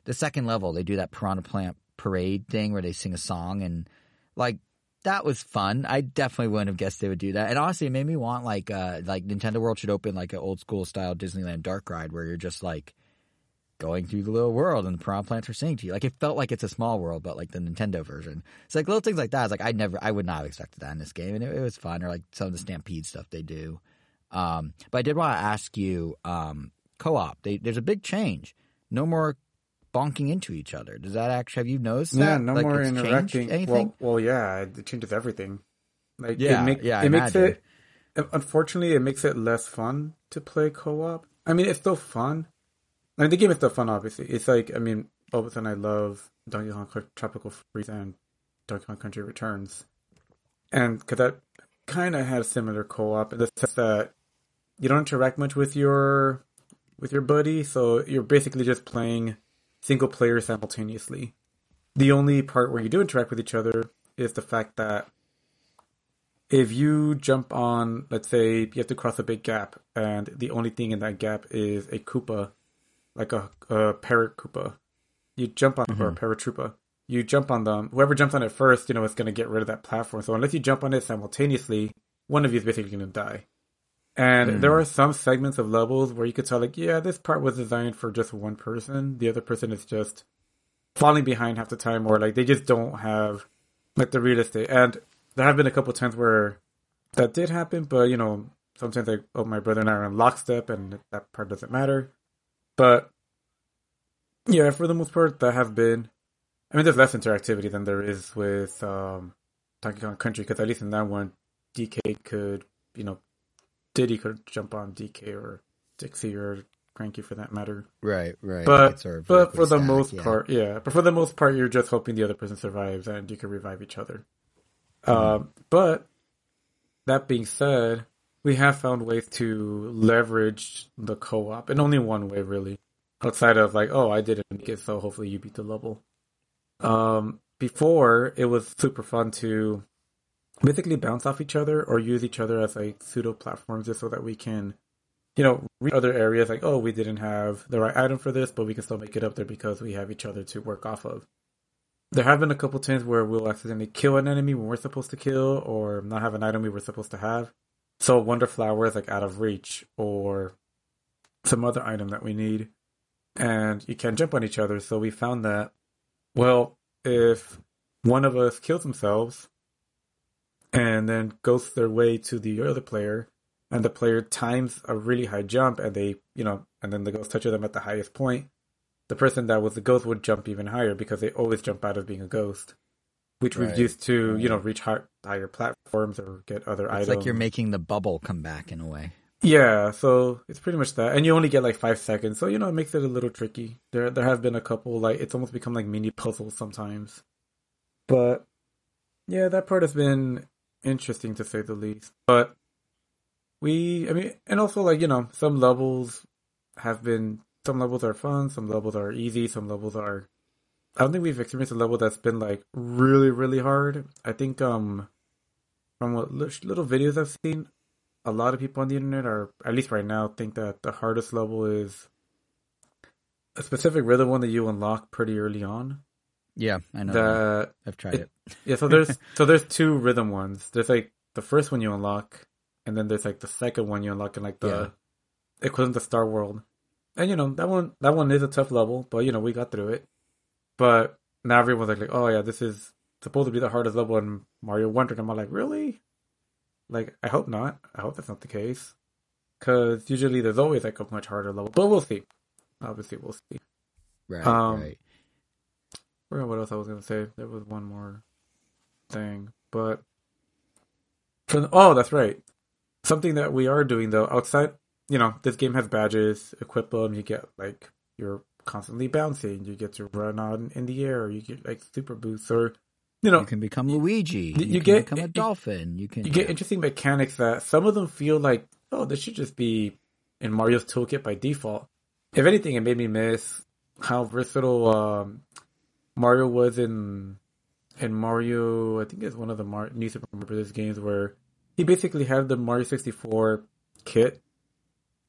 the second level, they do that Piranha Plant parade thing where they sing a song and like that was fun. I definitely wouldn't have guessed they would do that. And honestly, it made me want like uh like Nintendo World should open like an old school style Disneyland dark ride where you're just like going through the little world and the piranha plants are singing to you. Like it felt like it's a small world, but like the Nintendo version. It's like little things like that. It's like I never, I would not have expected that in this game, and it, it was fun. Or like some of the Stampede stuff they do. Um, but I did want to ask you, um, co-op. They, there's a big change. No more bonking into each other. Does that actually have you noticed that? No Like, more interacting. Anything? Well, well, yeah, it changes everything. Like Yeah, it, make, yeah, it makes it. Unfortunately, it makes it less fun to play co-op. I mean, it's still fun. I mean, the game is still fun. Obviously, it's like I mean, all of a sudden, I love Donkey Kong Tropical Freeze and Donkey Kong Country Returns, and because that kind of have similar co-op in the sense that you don't interact much with your with your buddy, so you're basically just playing single player simultaneously. The only part where you do interact with each other is the fact that if you jump on, let's say you have to cross a big gap, and the only thing in that gap is a Koopa, like a, a parrot Koopa, you jump on or a mm-hmm. Paratroopa. You jump on them. Whoever jumps on it first, you know, is going to get rid of that platform. So unless you jump on it simultaneously, one of you is basically going to die. And there are some segments of levels where you could tell, like, yeah, this part was designed for just one person. The other person is just falling behind half the time, or like they just don't have like the real estate. And there have been a couple times where that did happen, but you know, sometimes like, oh, my brother and I are in lockstep, and that part doesn't matter. But yeah, for the most part, that have been. I mean, there's less interactivity than there is with um, Donkey Kong Country, because at least in that one, DK could, you know, Diddy could jump on DK or Dixie or Cranky for that matter. Right, right. But sort of but for the most yeah. part, yeah. But for the most part, you're just hoping the other person survives and you can revive each other. Um, but that being said, we have found ways to leverage the co-op in only one way, really. Outside of like, oh, I didn't make it, so hopefully you beat the level. Um, before it was super fun to basically bounce off each other or use each other as like pseudo platforms just so that we can you know, reach other areas like, oh, we didn't have the right item for this, but we can still make it up there because we have each other to work off of. There have been a couple times where we'll accidentally kill an enemy when we're supposed to kill, or not have an item we were supposed to have. So Wonder Flower is like out of reach, or some other item that we need, and you can't jump on each other. So we found that, well, if one of us kills themselves and then goes their way to the other player, and the player times a really high jump and they you know and then the ghost touches them at the highest point the person that was the ghost would jump even higher because they always jump out of being a ghost which Right. we've used to you know reach higher platforms or get other It's items like you're making the bubble come back in a way. yeah so it's pretty much that. And you only get like five seconds so you know it makes it a little tricky. There there have been a couple like it's almost become like mini puzzles sometimes. But yeah that part has been interesting to say the least. But we i mean and also like you know some levels have been some levels are fun some levels are easy some levels are i don't think we've experienced a level that's been like really really hard i think um from what little videos i've seen a lot of people on the internet are at least right now think that the hardest level is a specific rhythm one that you unlock pretty early on Yeah, I know. that I've tried it. yeah, so there's *laughs* so there's two rhythm ones. There's like the first one you unlock, and then there's like the second one you unlock in like the Yeah. equivalent to Star World. And you know that one that one is a tough level, but you know we got through it. But now everyone's like, like oh yeah, this is supposed to be the hardest level in Mario Wonder. And I'm like, really? Like I hope not. I hope that's not the case. Because usually there's always like a much harder level, but we'll see. Obviously, we'll see. Right, Um, right. I forgot what else I was gonna say. There was one more thing, but the, oh, that's right. Something that we are doing though outside, you know, this game has badges. Equip them, you get like you're constantly bouncing. You get to run on in the air. You get like super boosts, or you know, You can become Luigi. You You, can get- become a you- dolphin. You can you get interesting mechanics that some of them feel like, oh, this should just be in Mario's toolkit by default. If anything, it made me miss how versatile um, Mario was in in Mario. I think it's one of the Mar- New Super Mario Bros. games where he basically had the Mario sixty four kit,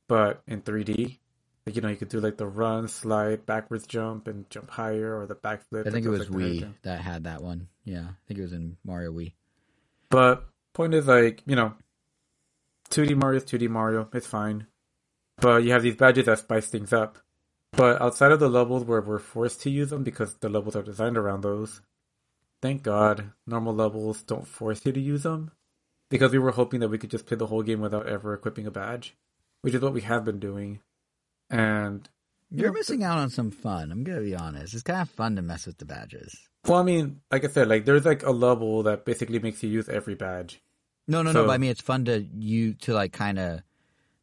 but in three D. Like you know, you could do like the run, slide, backwards jump, and jump higher, or the backflip. I think it was like, Wii that had that one. Yeah, I think it was in Mario Wii. But point is like, you know, 2D Mario is 2D Mario. It's fine. But you have these badges that spice things up. But outside of the levels where we're forced to use them because the levels are designed around those, thank God normal levels don't force you to use them. Because we were hoping that we could just play the whole game without ever equipping a badge, which is what we have been doing. And You're missing out on some fun. I'm gonna be honest. It's kind of fun to mess with the badges. well, I mean, like I said, like there's like a level that basically makes you use every badge. No, no, So- no. But I mean, it's fun to you to like kind of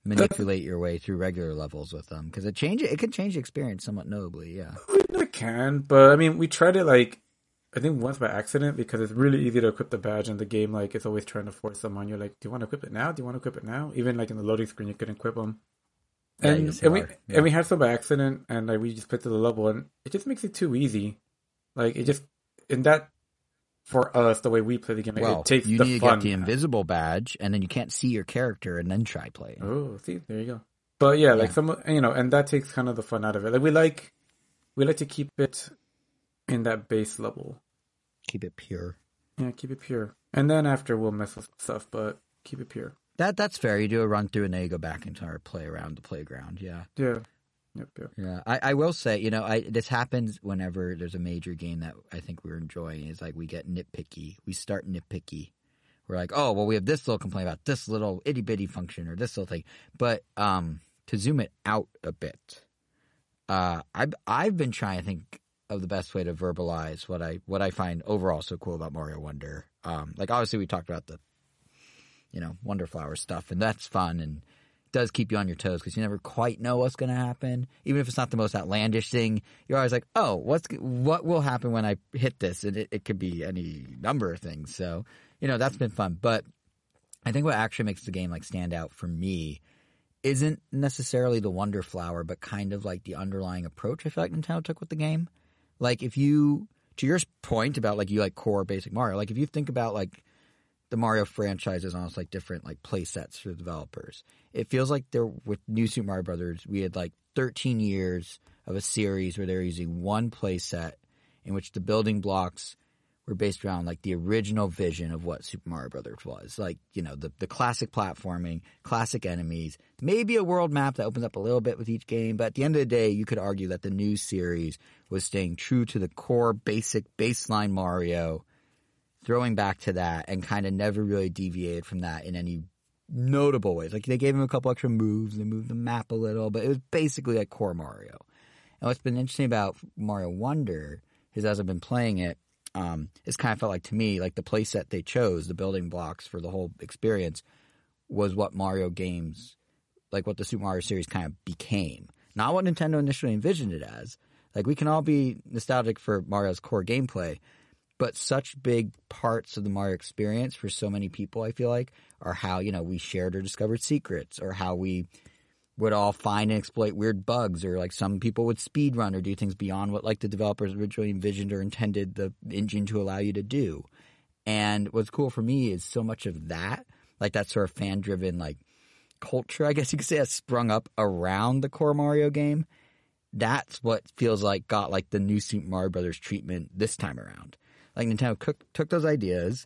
manipulate your way through regular levels with them because it change it can change the experience somewhat notably. Yeah. I can, but I mean, we tried it like I think once by accident because it's really easy to equip the badge and the game like it's always trying to force them on you. Like, do you want to equip it now? Do you want to equip it now? Even like in the loading screen, you can equip them. Yeah, and and we yeah. and we had some by accident, and like we just put to the level, and it just makes it too easy. Like it just in that for us the way we play the game, Well, it takes you the need to get the invisible badge, and then you can't see your character, and then try playing. Oh, see, there you go. But yeah, like Yeah. some, you know, and that takes kind of the fun out of it. Like we like, we like to keep it in that base level. Keep it pure. Yeah, keep it pure. And then after we'll mess with stuff, but keep it pure. That that's fair. You do a run through, and then you go back into our play around the playground. Yeah. Yeah. Yep, yep. Yeah, I, I will say, you know, I this happens whenever there's a major game that I think we're enjoying. Is like we get nitpicky. We start nitpicky. We're like, oh, well, we have this little complaint about this little itty bitty function or this little thing. But um, to zoom it out a bit, uh, I've I've been trying to think of the best way to verbalize what I what I find overall so cool about Mario Wonder. Um, like obviously we talked about the, you know, Wonder Flower stuff, and that's fun and does keep you on your toes because you never quite know what's going to happen. Even if it's not the most outlandish thing, you're always like, "Oh, what's what will happen when I hit this?" And it, it could be any number of things. So, you know, that's been fun. But I think what actually makes the game like stand out for me isn't necessarily the wonder flower, but kind of like the underlying approach I feel like Nintendo took with the game. Like if you, to your point about like you like core basic Mario, like if you think about like the Mario franchise is almost like different like play sets for developers. It feels like they're with New Super Mario Brothers. We had like 13 years of a series where they were using one play set in which the building blocks were based around like the original vision of what Super Mario Brothers was. Like, you know, the, the classic platforming, classic enemies, maybe a world map that opens up a little bit with each game. But at the end of the day, you could argue that the new series was staying true to the core basic baseline Mario, throwing back to that and kind of never really deviated from that in any notable ways. Like they gave him a couple extra moves, they moved the map a little, but it was basically like core Mario. And what's been interesting about Mario Wonder is as I've been playing it, um, it's kind of felt like to me like the playset they chose, the building blocks for the whole experience, was what Mario games, like what the Super Mario series kind of became. Not what Nintendo initially envisioned it as. Like we can all be nostalgic for Mario's core gameplay, but such big parts of the Mario experience for so many people, I feel like, are how you know we shared or discovered secrets, or how we would all find and exploit weird bugs, or like some people would speed run or do things beyond what like the developers originally envisioned or intended the engine to allow you to do. And what's cool for me is so much of that, like that sort of fan driven like culture, I guess you could say, has sprung up around the core Mario game. That's what feels like got like the new Super Mario Brothers treatment this time around. Like Nintendo cook, took those ideas,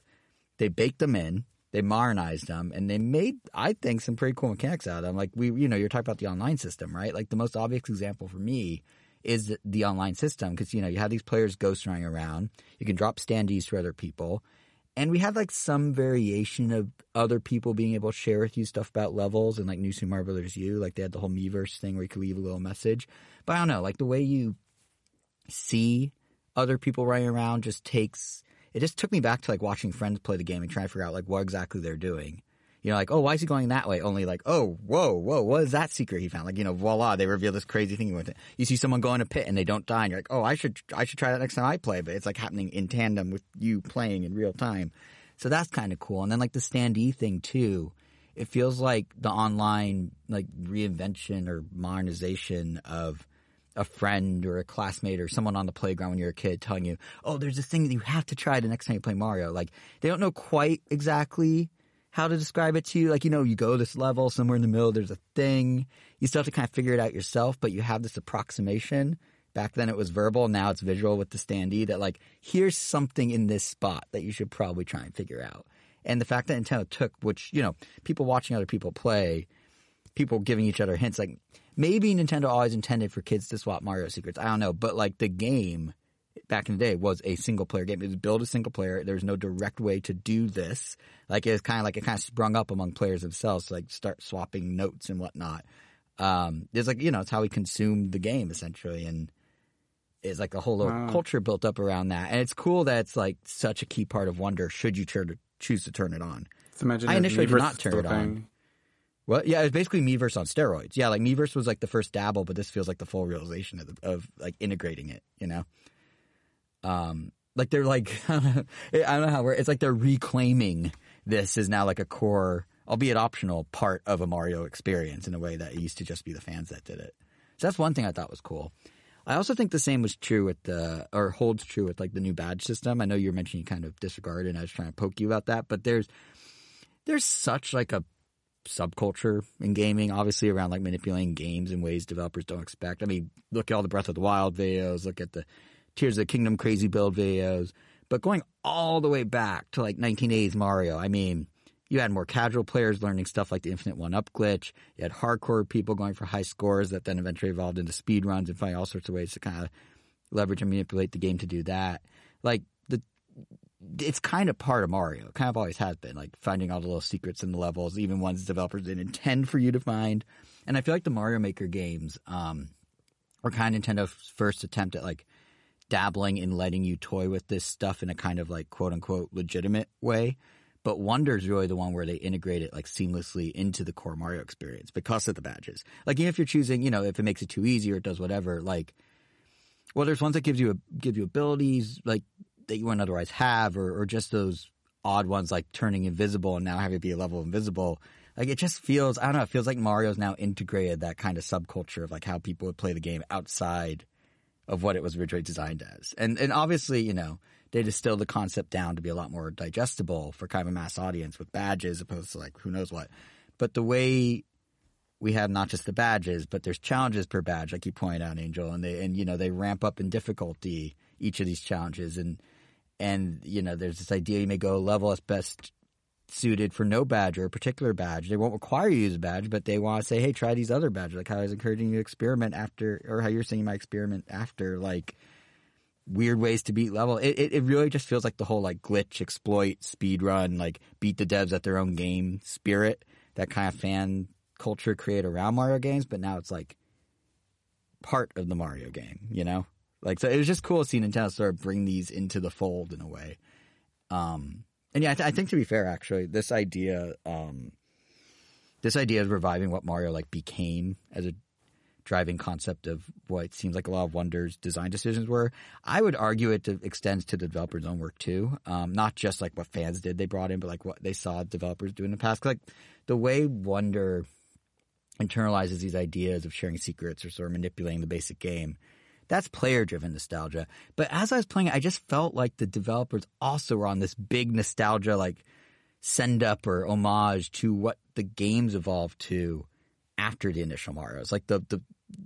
they baked them in, they modernized them, and they made, I think, some pretty cool mechanics out of them. Like we, you know, you're talking about the online system, right? Like the most obvious example for me is the, the online system because you know you have these players ghost running around. You can drop standees for other people, and we had like some variation of other people being able to share with you stuff about levels and like New Super Mario Brothers U. Like they had the whole Miiverse thing where you could leave a little message. But I don't know, like the way you see other people running around just takes it just took me back to like watching friends play the game and trying to figure out like what exactly they're doing. You know, like, oh, why is he going that way? Only like, oh, whoa, whoa, what is that secret he found? Like, you know, voila, they reveal this crazy thing with it. You see someone go in a pit and they don't die, and you're like, oh, I should, I should try that next time I play. But it's like happening in tandem with you playing in real time. So that's kind of cool. And then like the standee thing too. It feels like the online like reinvention or modernization of a friend or a classmate or someone on the playground when you're a kid telling you, "Oh, there's this thing that you have to try the next time you play Mario." Like they don't know quite exactly how to describe it to you. Like you know, you go this level somewhere in the middle. There's a thing. You still have to kind of figure it out yourself, but you have this approximation. Back then it was verbal. Now it's visual with the standee. That like here's something in this spot that you should probably try and figure out. And the fact that Nintendo took, which you know, people watching other people play, people giving each other hints. Like maybe Nintendo always intended for kids to swap Mario secrets. I don't know, but like the game back in the day was a single player game. It was built a single player. There's no direct way to do this. Like it's kind of like it kind of sprung up among players themselves to like start swapping notes and whatnot. Um, it's like you know, it's how we consumed the game essentially, and it's like a whole little Wow. culture built up around that. And it's cool that it's like such a key part of Wonder. Should you turn choose to turn it on? Imagine I initially did not turn it on. Well, yeah, it's basically Miiverse on steroids. Yeah, like Miiverse was like the first dabble, but this feels like the full realization of, the, of like integrating it. You know, um, like they're like *laughs* I don't know how we're, it's like they're reclaiming this is now like a core, albeit optional, part of a Mario experience in a way that it used to just be the fans that did it. So that's one thing I thought was cool. I also think the same was true with the or holds true with like the new badge system. I know you were mentioning you kind of disregarded, and I was trying to poke you about that, but there's there's such like a subculture in gaming, obviously around like manipulating games in ways developers don't expect. I mean, look at all the Breath of the Wild videos, look at the Tears of the Kingdom crazy build videos, but going all the way back to like 1980s Mario, I mean, you had more casual players learning stuff like the infinite one up glitch. You had hardcore people going for high scores that then eventually evolved into speed runs and finding all sorts of ways to kind of leverage and manipulate the game to do that. Like the it's kind of part of Mario. It kind of always has been, like finding all the little secrets in the levels, even ones developers didn't intend for you to find. And I feel like the Mario Maker games um, were kind of Nintendo's first attempt at like dabbling in letting you toy with this stuff in a kind of like quote unquote legitimate way. But Wonder is really the one where they integrate it like seamlessly into the core Mario experience because of the badges. Like even if you're choosing, you know, if it makes it too easy or it does whatever, like well, there's ones that gives you a, give you abilities like that you wouldn't otherwise have, or, or just those odd ones like turning invisible and now having to be a level invisible. Like it just feels, I don't know, it feels like Mario's now integrated that kind of subculture of like how people would play the game outside of what it was originally designed as. And and obviously, you know, they distilled the concept down to be a lot more digestible for kind of a mass audience with badges opposed to like who knows what. But the way we have not just the badges, but there's challenges per badge, like you pointed out, Angel, and they and you know they ramp up in difficulty each of these challenges, and and you know there's this idea you may go level that's best suited for no badge or a particular badge. They won't require you to use a badge, but they want to say, hey, try these other badges. Like how I was encouraging you to experiment after, or how you're saying my experiment after, like weird ways to beat level. It, it, it really just feels like the whole like glitch, exploit, speed run, like beat the devs at their own game spirit, that kind of fan culture created around Mario games, but now it's like part of the Mario game, you know? Like, so it was just cool to see Nintendo sort of bring these into the fold in a way. Um, and yeah, I, th- I, think to be fair, actually, this idea, um, this idea of reviving what Mario like became as a driving concept of what seems like a lot of Wonder's design decisions were. I would argue it extends to the developers' own work too, um, not just like what fans did they brought in, but like what they saw developers do in the past. Like the way Wonder internalizes these ideas of sharing secrets or sort of manipulating the basic game that's player driven nostalgia. But as I was playing it, I just felt like the developers also were on this big nostalgia, like send up or homage to what the games evolved to after the initial Mario's. Like the, the,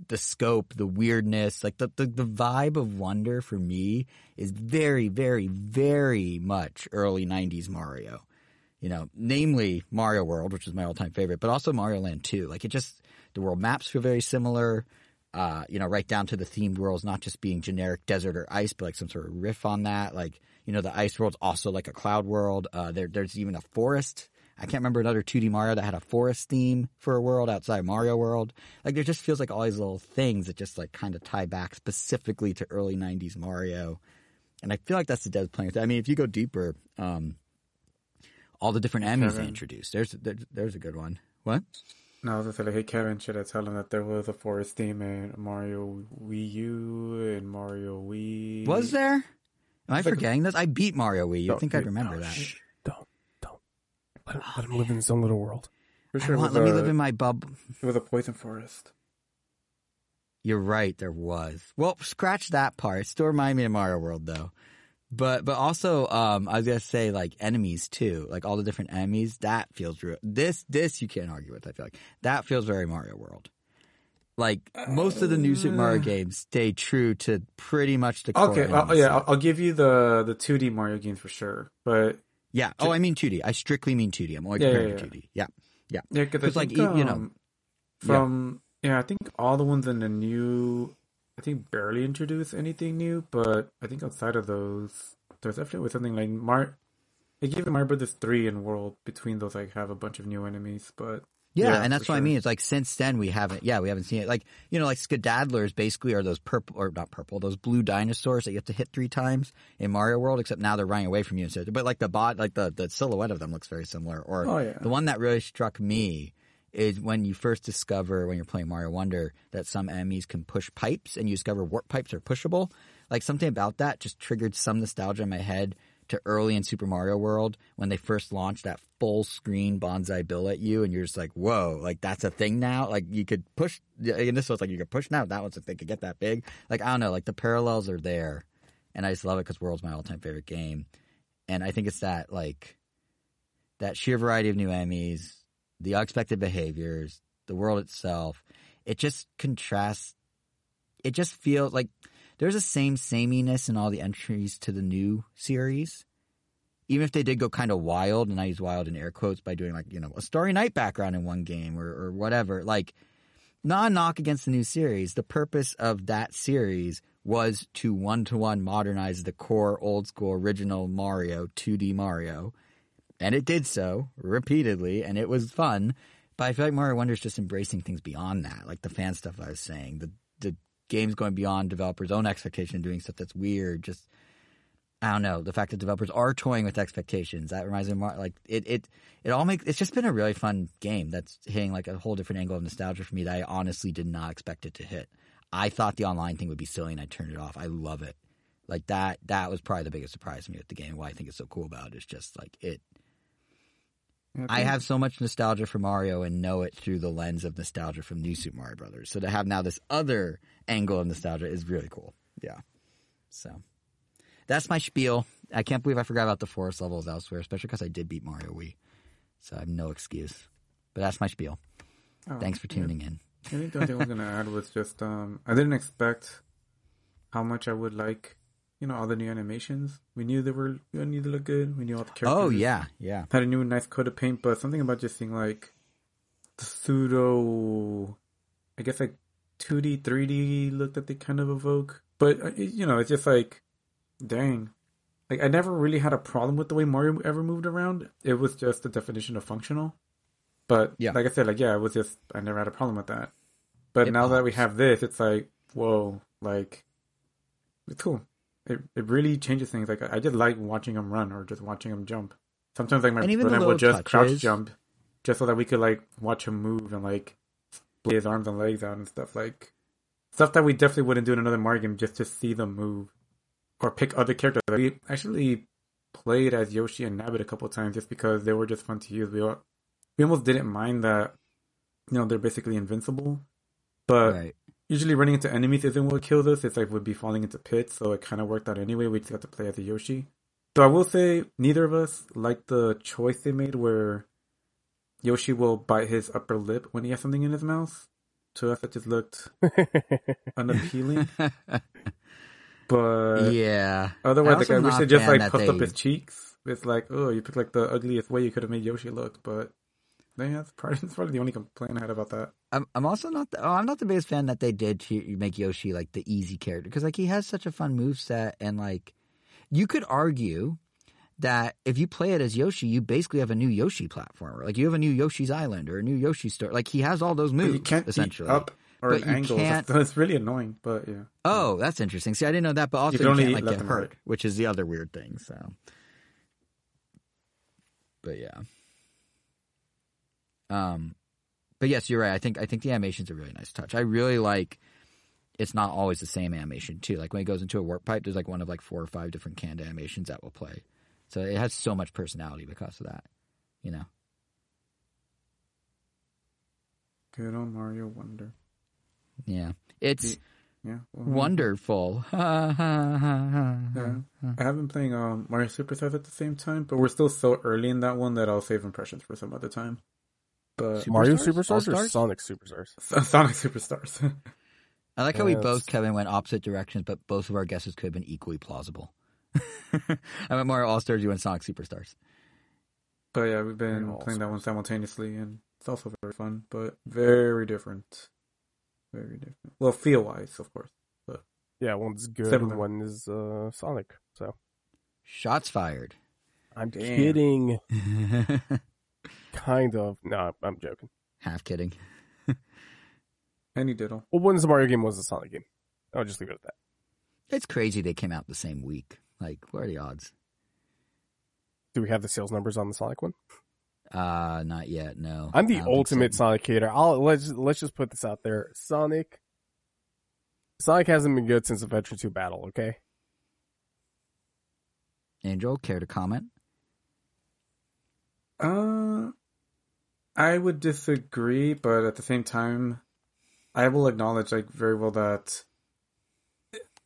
the scope, the weirdness, like the, the, the vibe of wonder for me is very, very, very much early 90s Mario. You know, namely Mario World, which is my all time favorite, but also Mario Land 2. Like it just, the world maps feel very similar uh, you know, right down to the themed worlds not just being generic desert or ice, but like some sort of riff on that. Like, you know, the ice world's also like a cloud world. Uh, there, there's even a forest. I can't remember another 2D Mario that had a forest theme for a world outside Mario World. Like, there just feels like all these little things that just like kind of tie back specifically to early 90s Mario. And I feel like that's the Devs playing. I mean, if you go deeper, um, all the different enemies they introduced, there's, there's, there's a good one. What? No, I was gonna say, like, hey Kevin, should I tell him that there was a forest theme in Mario Wii U and Mario Wii? Was there? Am I forgetting this? I beat Mario Wii. You think I'd remember that? Shh, don't, don't. Let him, let him oh, live in his own little world. For sure, want, let a, me live in my bubble. It was a poison forest. You're right, there was. Well, scratch that part. It still reminds me of Mario World, though. But but also, um, I was gonna say like enemies too, like all the different enemies. That feels real. This this you can't argue with. I feel like that feels very Mario World. Like most of the new Super Mario uh. games stay true to pretty much the core. Okay, uh, yeah, I'll, I'll, give you the the 2D Mario games for sure. But yeah, oh, I mean 2D. I strictly mean 2D. I'm only comparing yeah, yeah, yeah. to 2D. Yeah, yeah, yeah. Because like um, you know, from yeah, I think all the ones in the new I think barely introduce anything new, but I think outside of those, there's definitely something like Mar. Like even Mario Brothers three and World between those, like have a bunch of new enemies, but yeah, yeah and that's what sure. I mean. It's like since then we haven't, yeah, we haven't seen it. Like you know, like Skedaddlers basically are those purple or not purple, those blue dinosaurs that you have to hit three times in Mario World. Except now they're running away from you. So, but like the bot, like the the silhouette of them looks very similar. Or oh, yeah. the one that really struck me is when you first discover when you're playing Mario Wonder that some enemies can push pipes, and you discover warp pipes are pushable. like something about that just triggered some nostalgia in my head to early in Super Mario World when they first launched that full screen Banzai Bill at you, and you're just like, whoa, like that's a thing now. Like you could push, and this was like you could push now. That one's if they could get that big. Like I don't know, like the parallels are there, and I just love it because World's my all time favorite game, and I think it's that like that sheer variety of new enemies, the unexpected behaviors, the world itself. It just contrasts. It just feels like there's a same sameness in all the entries to the new series. Even if they did go kind of wild, and I use wild in air quotes by doing like, you know, a Starry Night background in one game or, or whatever, like, not a knock against the new series. The purpose of that series was to one to one modernize the core old school original Mario, 2D Mario. And it did so repeatedly, and it was fun. But I feel like Mario Wonder is just embracing things beyond that, like the fan stuff I was saying, the the games going beyond developers' own expectation, doing stuff that's weird. Just I don't know the fact that developers are toying with expectations. That reminds me of Mar- like it it it all makes it's just been a really fun game that's hitting like a whole different angle of nostalgia for me that I honestly did not expect it to hit. I thought the online thing would be silly and I turned it off. I love it. Like that that was probably the biggest surprise to me with the game. Why I think it's so cool about it is just like it Yeah, I have so much nostalgia for Mario and know it through the lens of nostalgia from New Super Mario Brothers. So to have now this other angle of nostalgia is really cool. Yeah. So that's my spiel. I can't believe I forgot about the forest levels elsewhere, especially because I did beat Mario Wii. So I have no excuse. But that's my spiel. Oh, Thanks for yeah. tuning in. I think the only thing I was gonna *laughs* add was just um I didn't expect how much I would like, you know, all the new animations. We knew they were we knew they look good. We knew all the characters. Oh yeah, yeah. had a new nice coat of paint, but something about just seeing like the pseudo, I guess like 2D, 3D look that they kind of evoke. But uh, you know, it's just like, dang, like I never really had a problem with the way Mario ever moved around. It was just the definition of functional. But Yeah. like I said, like yeah, it was just I never had a problem with that. But It now that we have this, it's like whoa, like it's cool. It it really changes things. Like I just like watching him run or just watching him jump. Sometimes like my And even the brother would just crouch touches. jump, just so that we could like watch him move and like split his arms and legs out and stuff like stuff that we definitely wouldn't do in another Mario game just to see them move or pick other characters. We actually played as Yoshi and Nabbit a couple times just because they were just fun to use. We all, we almost didn't mind that you know they're basically invincible, but right. Usually running into enemies isn't what kills us. It's like we'd be falling into pits, so it kind of worked out anyway. We just got to play as a Yoshi. So I will say neither of us liked the choice they made where Yoshi will bite his upper lip when he has something in his mouth. To us, it just looked *laughs* unappealing. *laughs* But yeah. otherwise, like I wish they just like puffed up his cheeks. It's like, oh, you picked like the ugliest way you could have made Yoshi look. But yeah, that's probably, *laughs* that's probably the only complaint I had about that. I'm I'm also not the, oh, I'm not the biggest fan that they did to make Yoshi like the easy character because like he has such a fun move set and like you could argue that if you play it as Yoshi, you basically have a new Yoshi platformer. Like you have a new Yoshi's Island or a new Yoshi's Story. Like he has all those But moves you can't essentially. up or But an you angle, can't- *laughs* it's really annoying. But yeah. Oh, that's interesting. See, I didn't know that, but also can you, can't like get hurt, right. which is the other weird thing. So, but yeah. Um, but yes, you're right. I think I think the animation's a really nice touch. I really like. It's not always the same animation too. Like when it goes into a warp pipe, there's like one of like four or five different canned animations that will play. So it has so much personality because of that. You know. Good old Mario Wonder. Yeah. It's Yeah. well, wonderful. *laughs* Yeah. I have been playing um, Mario Superstars at the same time, but we're still so early in that one that I'll save impressions for some other time. But Mario Superstars? Superstars or All-Stars? Sonic Superstars? *laughs* Sonic Superstars. *laughs* I like how we both, it's- Kevin, went opposite directions, but both of our guesses could have been equally plausible. *laughs* I went Mario All Stars, you went Sonic Superstars. but yeah, we've been Mario playing that one simultaneously, and it's also very fun, but very different. Very different. Well, feel wise, of course. Yeah, one's good Similar. and one is uh, Sonic. So Shots fired. I'm Damn. kidding. Kind of. No, I'm joking. Half kidding. *laughs* Any diddle. Well, one's the Mario game, one's the Sonic game. I'll just leave it at that. It's crazy they came out the same week. Like, what are the odds? Do we have the sales numbers on the Sonic one? Uh, not yet, no. I'm the ultimate so. Sonic hater. I'll let's let's just put this out there. Sonic Sonic hasn't been good since Adventure 2 Battle, okay? Angel, care to comment? Uh, I would disagree, but at the same time, I will acknowledge like very well that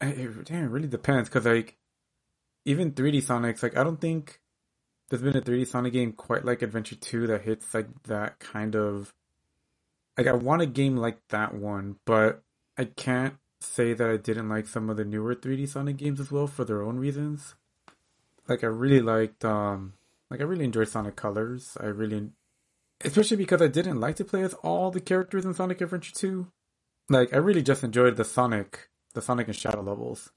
it, damn, it really depends because like even 3D Sonics, like I don't think there's been a 3D Sonic game quite like Adventure 2 that hits like that kind of like I want a game like that one, but I can't say that I didn't like some of the newer 3D Sonic games as well for their own reasons. Like I really liked um like I really enjoyed Sonic Colors. I really especially because I didn't like to play as all the characters in Sonic Adventure 2. Like I really just enjoyed the Sonic the Sonic and Shadow levels.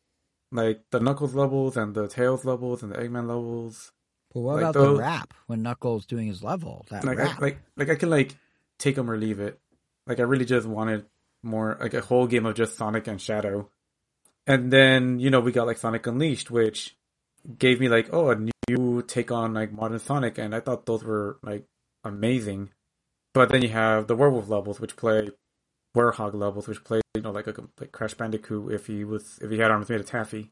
Like the Knuckles levels and the Tails levels and the Eggman levels. But what Like about those- the rap when Knuckles doing his level? That like rap. I, like like I can like take them or leave it. Like I really just wanted more like a whole game of just Sonic and Shadow. And then, you know, we got like Sonic Unleashed, which gave me like, oh, a new take on like modern Sonic and I thought those were like amazing. But then you have the werewolf levels which play werehog levels which play, you know, like a like Crash Bandicoot if he was if he had arms made of taffy.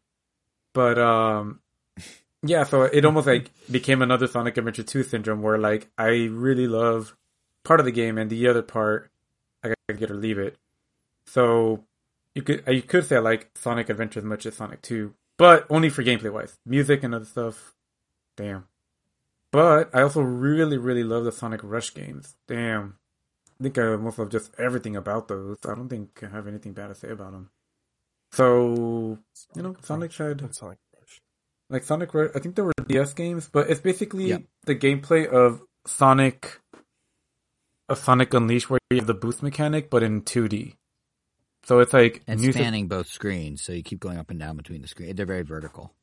But um *laughs* yeah, so it almost like became another Sonic Adventure 2 syndrome where like I really love part of the game and the other part I gotta get or leave it. So you could you could say I like Sonic Adventure as much as Sonic 2, but only for gameplay wise. Music and other stuff, damn. But I also really, really love the Sonic Rush games. Damn. I think I almost love just everything about those. I don't think I have anything bad to say about them. So, you know, Sonic had Sonic Rush. like Sonic Rush. I think there were DS games, but it's basically Yep. the gameplay of Sonic, A Sonic Unleashed, where you have the boost mechanic, but in 2D. So it's like and music- spanning both screens, so you keep going up and down between the screen. They're very vertical.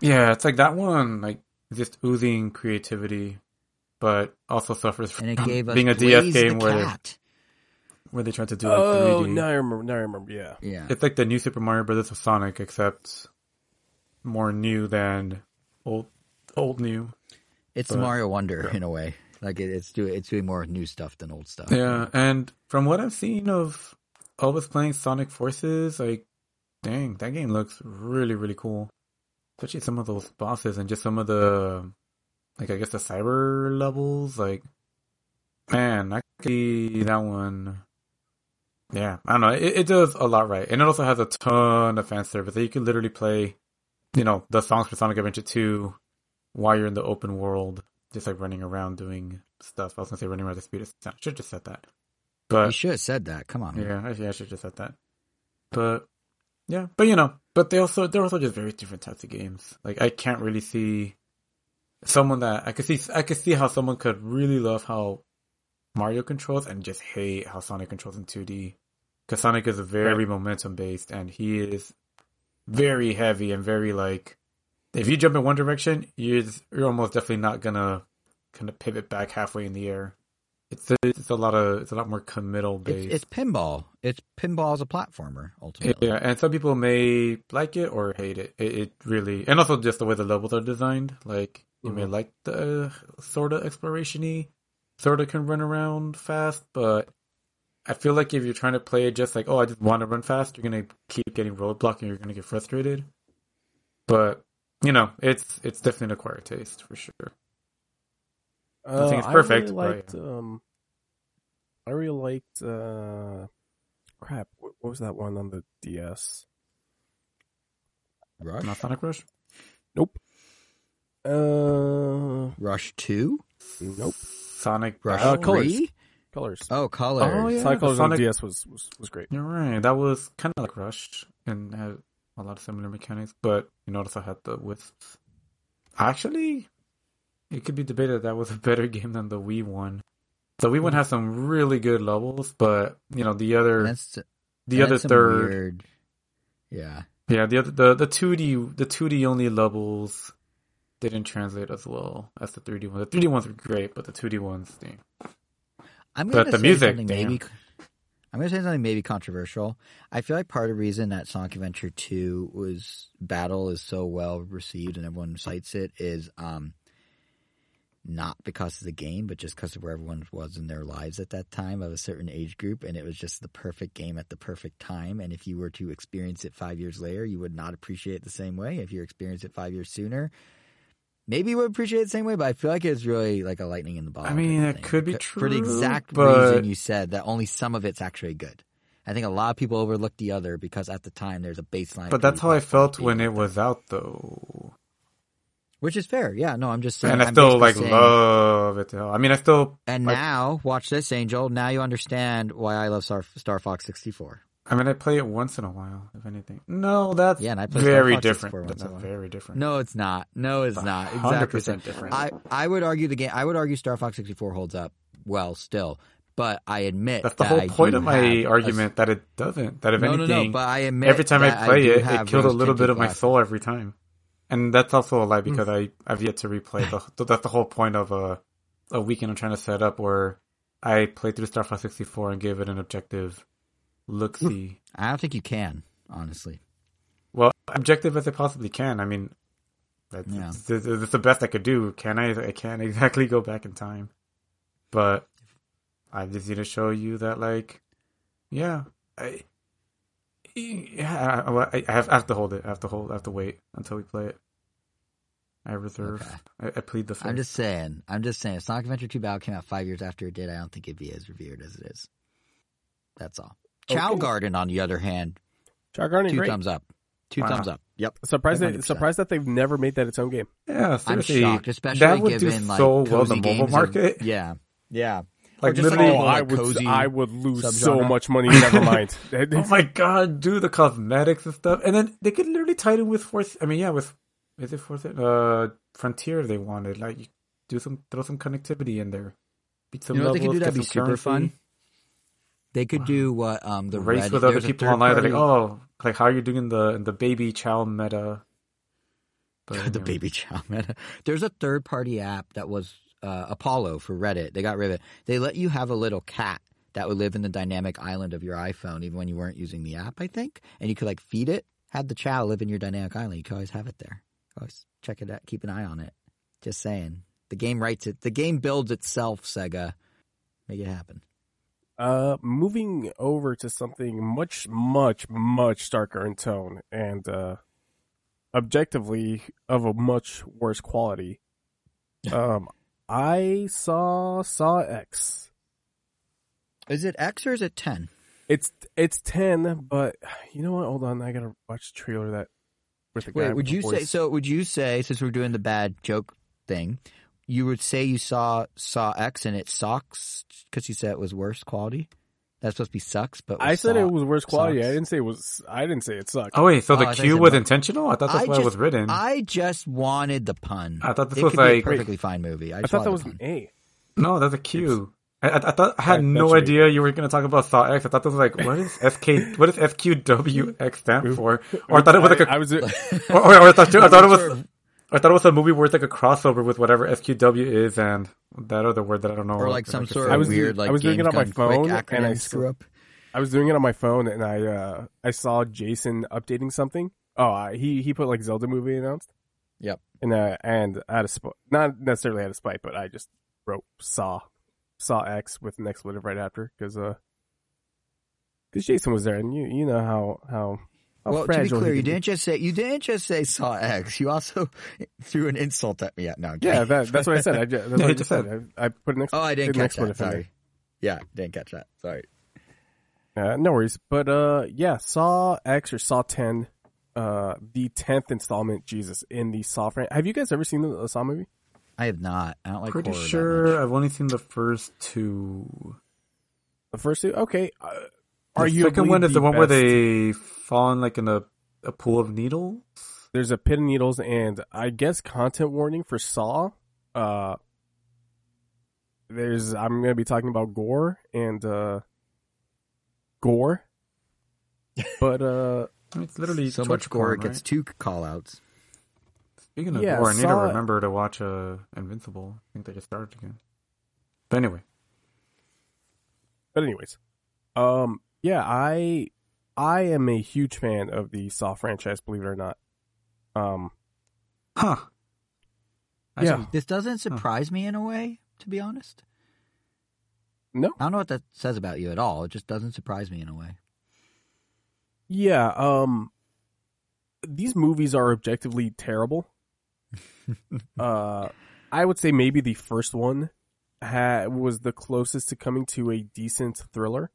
Yeah, it's like that one, like just oozing creativity, but also suffers from And it gave us being a Blaze DS the game where they, cat. where they tried to do like Oh, 3D. now I remember. Now I remember. Yeah. Yeah. It's like the new Super Mario Brothers of Sonic, except more new than old, old new. It's But- Mario Wonder in a way. Like it, it's doing it's doing more new stuff than old stuff. Yeah, and from what I've seen of Elvis playing Sonic Forces, like, dang, that game looks really, really cool. Especially some of those bosses and just some of the, like, I guess the cyber levels. Like, man, I could see that one. Yeah, I don't know. It, it does a lot right, and it also has a ton of fan service. So you can literally play, you know, the songs for Sonic Adventure 2 while you're in the open world, just like running around doing stuff. I was gonna say running around the speed of sound. Should have just said that. But you should have said that. Come on. man. yeah, actually, I should have just said that. But yeah, but you know, but they also they're also just very different types of games. Like I can't really see someone that I could see I could see how someone could really love how Mario controls and just hate how Sonic controls in 2D. Because Sonic is very momentum based and he is very heavy and very like if you jump in one direction, you're just- you're almost definitely not gonna kind of pivot back halfway in the air. It's a, it's a lot of it's a lot more committal based. it's pinball. It's pinball as a platformer ultimately. Yeah, and some people may like it or hate it. It, it really, and also just the way the levels are designed. Like you may Mhm. like the sort of exploration-y, sort of can run around fast, but I feel like if you're trying to play it just like, oh, I just want to run fast, you're gonna keep getting roadblocked and you're gonna get frustrated. But you know, it's it's definitely an acquired taste for sure. Uh, think it's I perfect, really but liked. Um, I really liked. Uh, crap. What, what was that one on the DS? Rush. Not Sonic Rush. Nope. Uh, Rush two. nope. Sonic Rush Uh, three. Colors. Colors. Oh, colors. Oh, yeah. Sonic Colors Sonic- on DS was, was was great. You're right. That was kind of like Rush and had a lot of similar mechanics, but you notice I had the wisps. Actually, it could be debated that was a better game than the Wii one. The Wii one has some really good levels, but you know the other, That's the other that's some third, Weird... Yeah. yeah, the other the the two D the two D only levels didn't translate as well as the three D ones. The three D ones were great, but the two D ones, dang. I'm gonna the say music, something damn. maybe. I'm gonna say something maybe controversial. I feel like part of the reason that Sonic Adventure 2 was Battle is so well received and everyone cites it is um not because of the game, but just because of where everyone was in their lives at that time of a certain age group, and it was just the perfect game at the perfect time. And if you were to experience it five years later, you would not appreciate it the same way. If you experienced it five years sooner, maybe you would appreciate it the same way. But I feel like it's really like a lightning in the bottle. I mean, it could be true. for the exact but- reason you said that only some of it's actually good. I think a lot of people overlook the other because at the time there's a baseline. But that's how I felt when it was out, though. Which is fair. Yeah, no, I'm just saying. And I I'm still like saying- love it. to hell. I mean, I still. And like- now, watch this, Angel. Now you understand why I love Star, Star Fox 64. I mean, I play it once in a while, if anything. No, that's Yeah, and I play very different. That's in a while. very different. No, it's not. No, it's not. Exactly. 100% different. I, I would argue the game. I would argue Star Fox 64 holds up well still, but I admit That's the that whole I point of my have a- argument that it doesn't. That if no, anything, no, no. But I admit every time I play do it, it killed a little bit of my soul every time. And that's also a lie hmm. because I I've yet to replay the. *laughs* That's the whole point of a a weekend I'm trying to set up where I played through Star Fox 64 and give it an objective look hmm. see. I don't think you can, honestly. well, objective as I possibly can. I mean, that's, Yeah. it's, it's the best I could do. Can I? I can't *laughs* exactly go back in time, but I just need to show you that, like, yeah, I, yeah, I, I- I have, I have to hold it. I have to hold. I have to wait until we play it. I reserve. Okay. I, I plead the fifth. I'm just saying. I'm just saying. If Sonic Adventure 2 Battle came out five years after it did, I don't think it'd be as revered as it is. That's all. Chao Garden, on the other hand, Chao Garden, two great. thumbs up. Two Wow. thumbs up. Yep. Surprised, that, surprised that they've never made that its own game. yeah, I'm shocked, especially that would given do like so well cozy the mobile games of- market. *laughs* yeah, yeah. Like just like literally, all Oh, I would, I would lose so much money. Never mind. *laughs* Oh my god, do the cosmetics and stuff, and then they could literally tie it in with Force. I mean, yeah, with is it Force? Uh, Frontier. They wanted like do some throw some connectivity in there. Beat some You know what they could do that'd be super currency. fun? They could do what um the race Reddit- with other people third online. They're like, oh, like how are you're doing in the in the baby chao meta. *laughs* But, the anyway. baby chao meta. There's a third party app that was uh, Apollo for Reddit. They got rid of it. They let you have a little cat that would live in the dynamic island of your iPhone, even when you weren't using the app. I think, and you could like feed it. Have the chao live in your dynamic island. You could always have it there. Always check it out. Keep an eye on it. Just saying. The game writes it. The game builds itself. Sega, make it happen. Uh, moving over to something much, much, much darker in tone and uh, objectively of a much worse quality. *laughs* Um, I saw Saw X. Is it X or is it ten? It's it's ten, but you know what? Hold on, I gotta watch the trailer that with the. Wait, would you say so? Would you say since we're doing the bad joke thing, you would say you saw saw X and it sucks because you said it was worse quality? That's supposed to be sucks, but I said it was worse quality. I didn't say it was. I didn't say it sucked. Oh wait, so Oh, the I thought Q was intentional? I thought that's I why just, it was written. I just wanted the pun. I thought this it was could be a like- perfectly fine movie. I, I just thought that was wanted an. A. No, that's a Q. I, I, I thought I had That- no that's right. idea you were going to talk about Saw X. I thought this was like, what is SK? What does FQWX stand *laughs* for? Or I thought it was like a, I, I was. *laughs* or, or, or I thought I thought it was, I thought it was a movie where it's like a crossover with whatever SQW is and that other word that I don't know. or like some say. sort I of was- weird like I was doing it on my phone, and I acronym screw up. I was doing it on my phone, and I uh I saw Jason updating something. Oh, I, he he put like Zelda movie announced. Yep. And uh, and out of sp- not necessarily out of spite, but I just wrote saw saw X with an expletive right after because uh because Jason was there, and you you know how how. How Well, to be clear, you didn't just say you didn't just say saw X. You also *laughs* threw an insult at me. Yeah, no, I'm Yeah, that, that's what I said. I *laughs* that's Yeah, what I just just said. I, I put an ex- Oh, I didn't catch that. expletive in there. Sorry. Yeah, didn't catch that. Sorry. Uh, no worries. But uh yeah, Saw X or Saw 10, uh the 10th installment, Jesus, in the Saw franchise. Have you guys ever seen the, the Saw movie? I have not. I don't like Pretty horror that sure much. I've only seen the first two. The first two? Okay. Uh, The are you second one is the one where they fall in like in a, a pool of needles. There's a pit of needles and I guess content warning for Saw. Uh there's I'm going to be talking about gore and uh gore. But uh *laughs* it's literally so much gore porn, it gets right? two call outs. Speaking of Yeah, gore, I need to remember to watch uh, Invincible. I think they just started again. But anyway, But anyways, um, yeah, I I am a huge fan of the Saw franchise. Believe it or not, um, huh? Yeah. This doesn't surprise me in a way, to be honest. No. I don't know what that says about you at all. It just doesn't surprise me in a way. Yeah, um these movies are objectively terrible. *laughs* uh I would say maybe the first one ha- was the closest to coming to a decent thriller.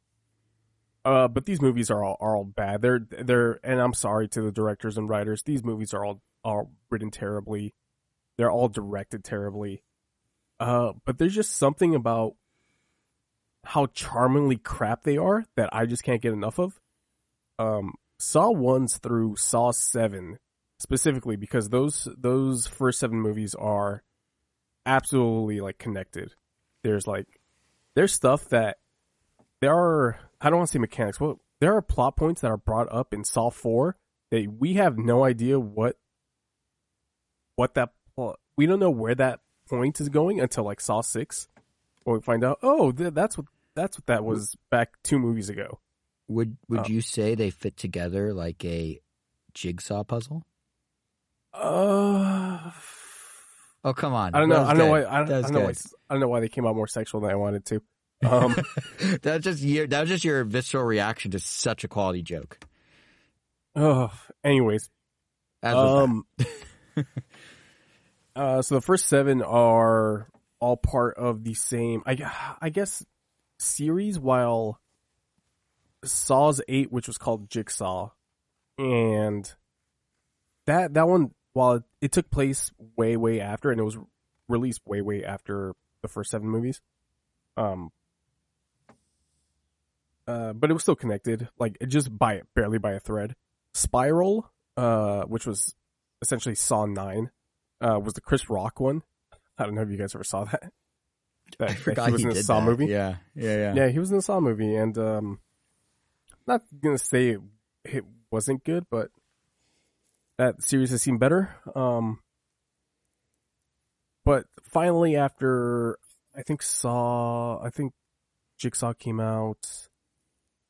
Uh but these movies are all are all bad. They're they're and I'm sorry to the directors and writers. These movies are all all written terribly. They're all directed terribly. Uh but there's just something about how charmingly crap they are that I just can't get enough of um Saw ones through Saw seven specifically because those those first seven movies are absolutely like connected. There's like there's stuff that there are I don't want to say mechanics. Well, there are plot points that are brought up in Saw four that we have no idea what what that we don't know where that point is going until like Saw six when we find out oh that's what that's what that was back two movies ago. Would would Oh. you say they fit together like a jigsaw puzzle? Uh, Oh come on! I don't know. I don't know why. I don't, That I don't know why. I don't know why they came out more sexual than I wanted to. Um, *laughs* that was just your that was just your visceral reaction to such a quality joke. oh, anyways, As um, *laughs* uh, so the first seven are all part of the same, I, I guess, series. While Saw's eight, which was called Jigsaw, and that that one, while it, it took place way way after, and it was released way way after the first seven movies, um. Uh, but it was still connected, like it just by barely by a thread. Spiral, uh, which was essentially Saw Nine, uh, was the Chris Rock one. I don't know if you guys ever saw that. *laughs* That, I that forgot he was in the Saw that. movie. Yeah, yeah, yeah. Yeah, he was in the Saw movie, and um, not gonna say it, it wasn't good, but that series has seen better. Um, but finally, after I think Saw, I think Jigsaw came out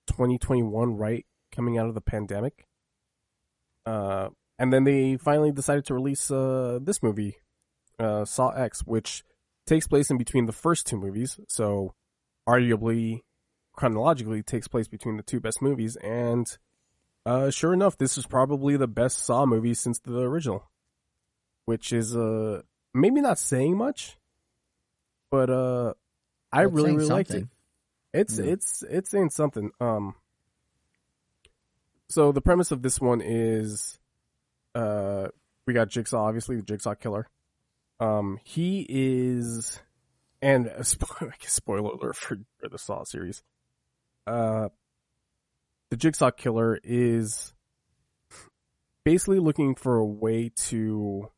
2021, right, coming out of the pandemic. Uh, and then they finally decided to release uh this movie, uh, Saw X, which takes place in between the first two movies, so arguably chronologically takes place between the two best movies and uh sure enough this is probably the best saw movie since the original which is uh maybe not saying much but uh i it's really really liked it. It's Yeah. it's it's saying something um so the premise of this one is uh we got jigsaw obviously the jigsaw killer um he is and *laughs* a spo- I guess spoiler alert for, for the Saw series. Uh, the Jigsaw Killer is basically looking for a way to.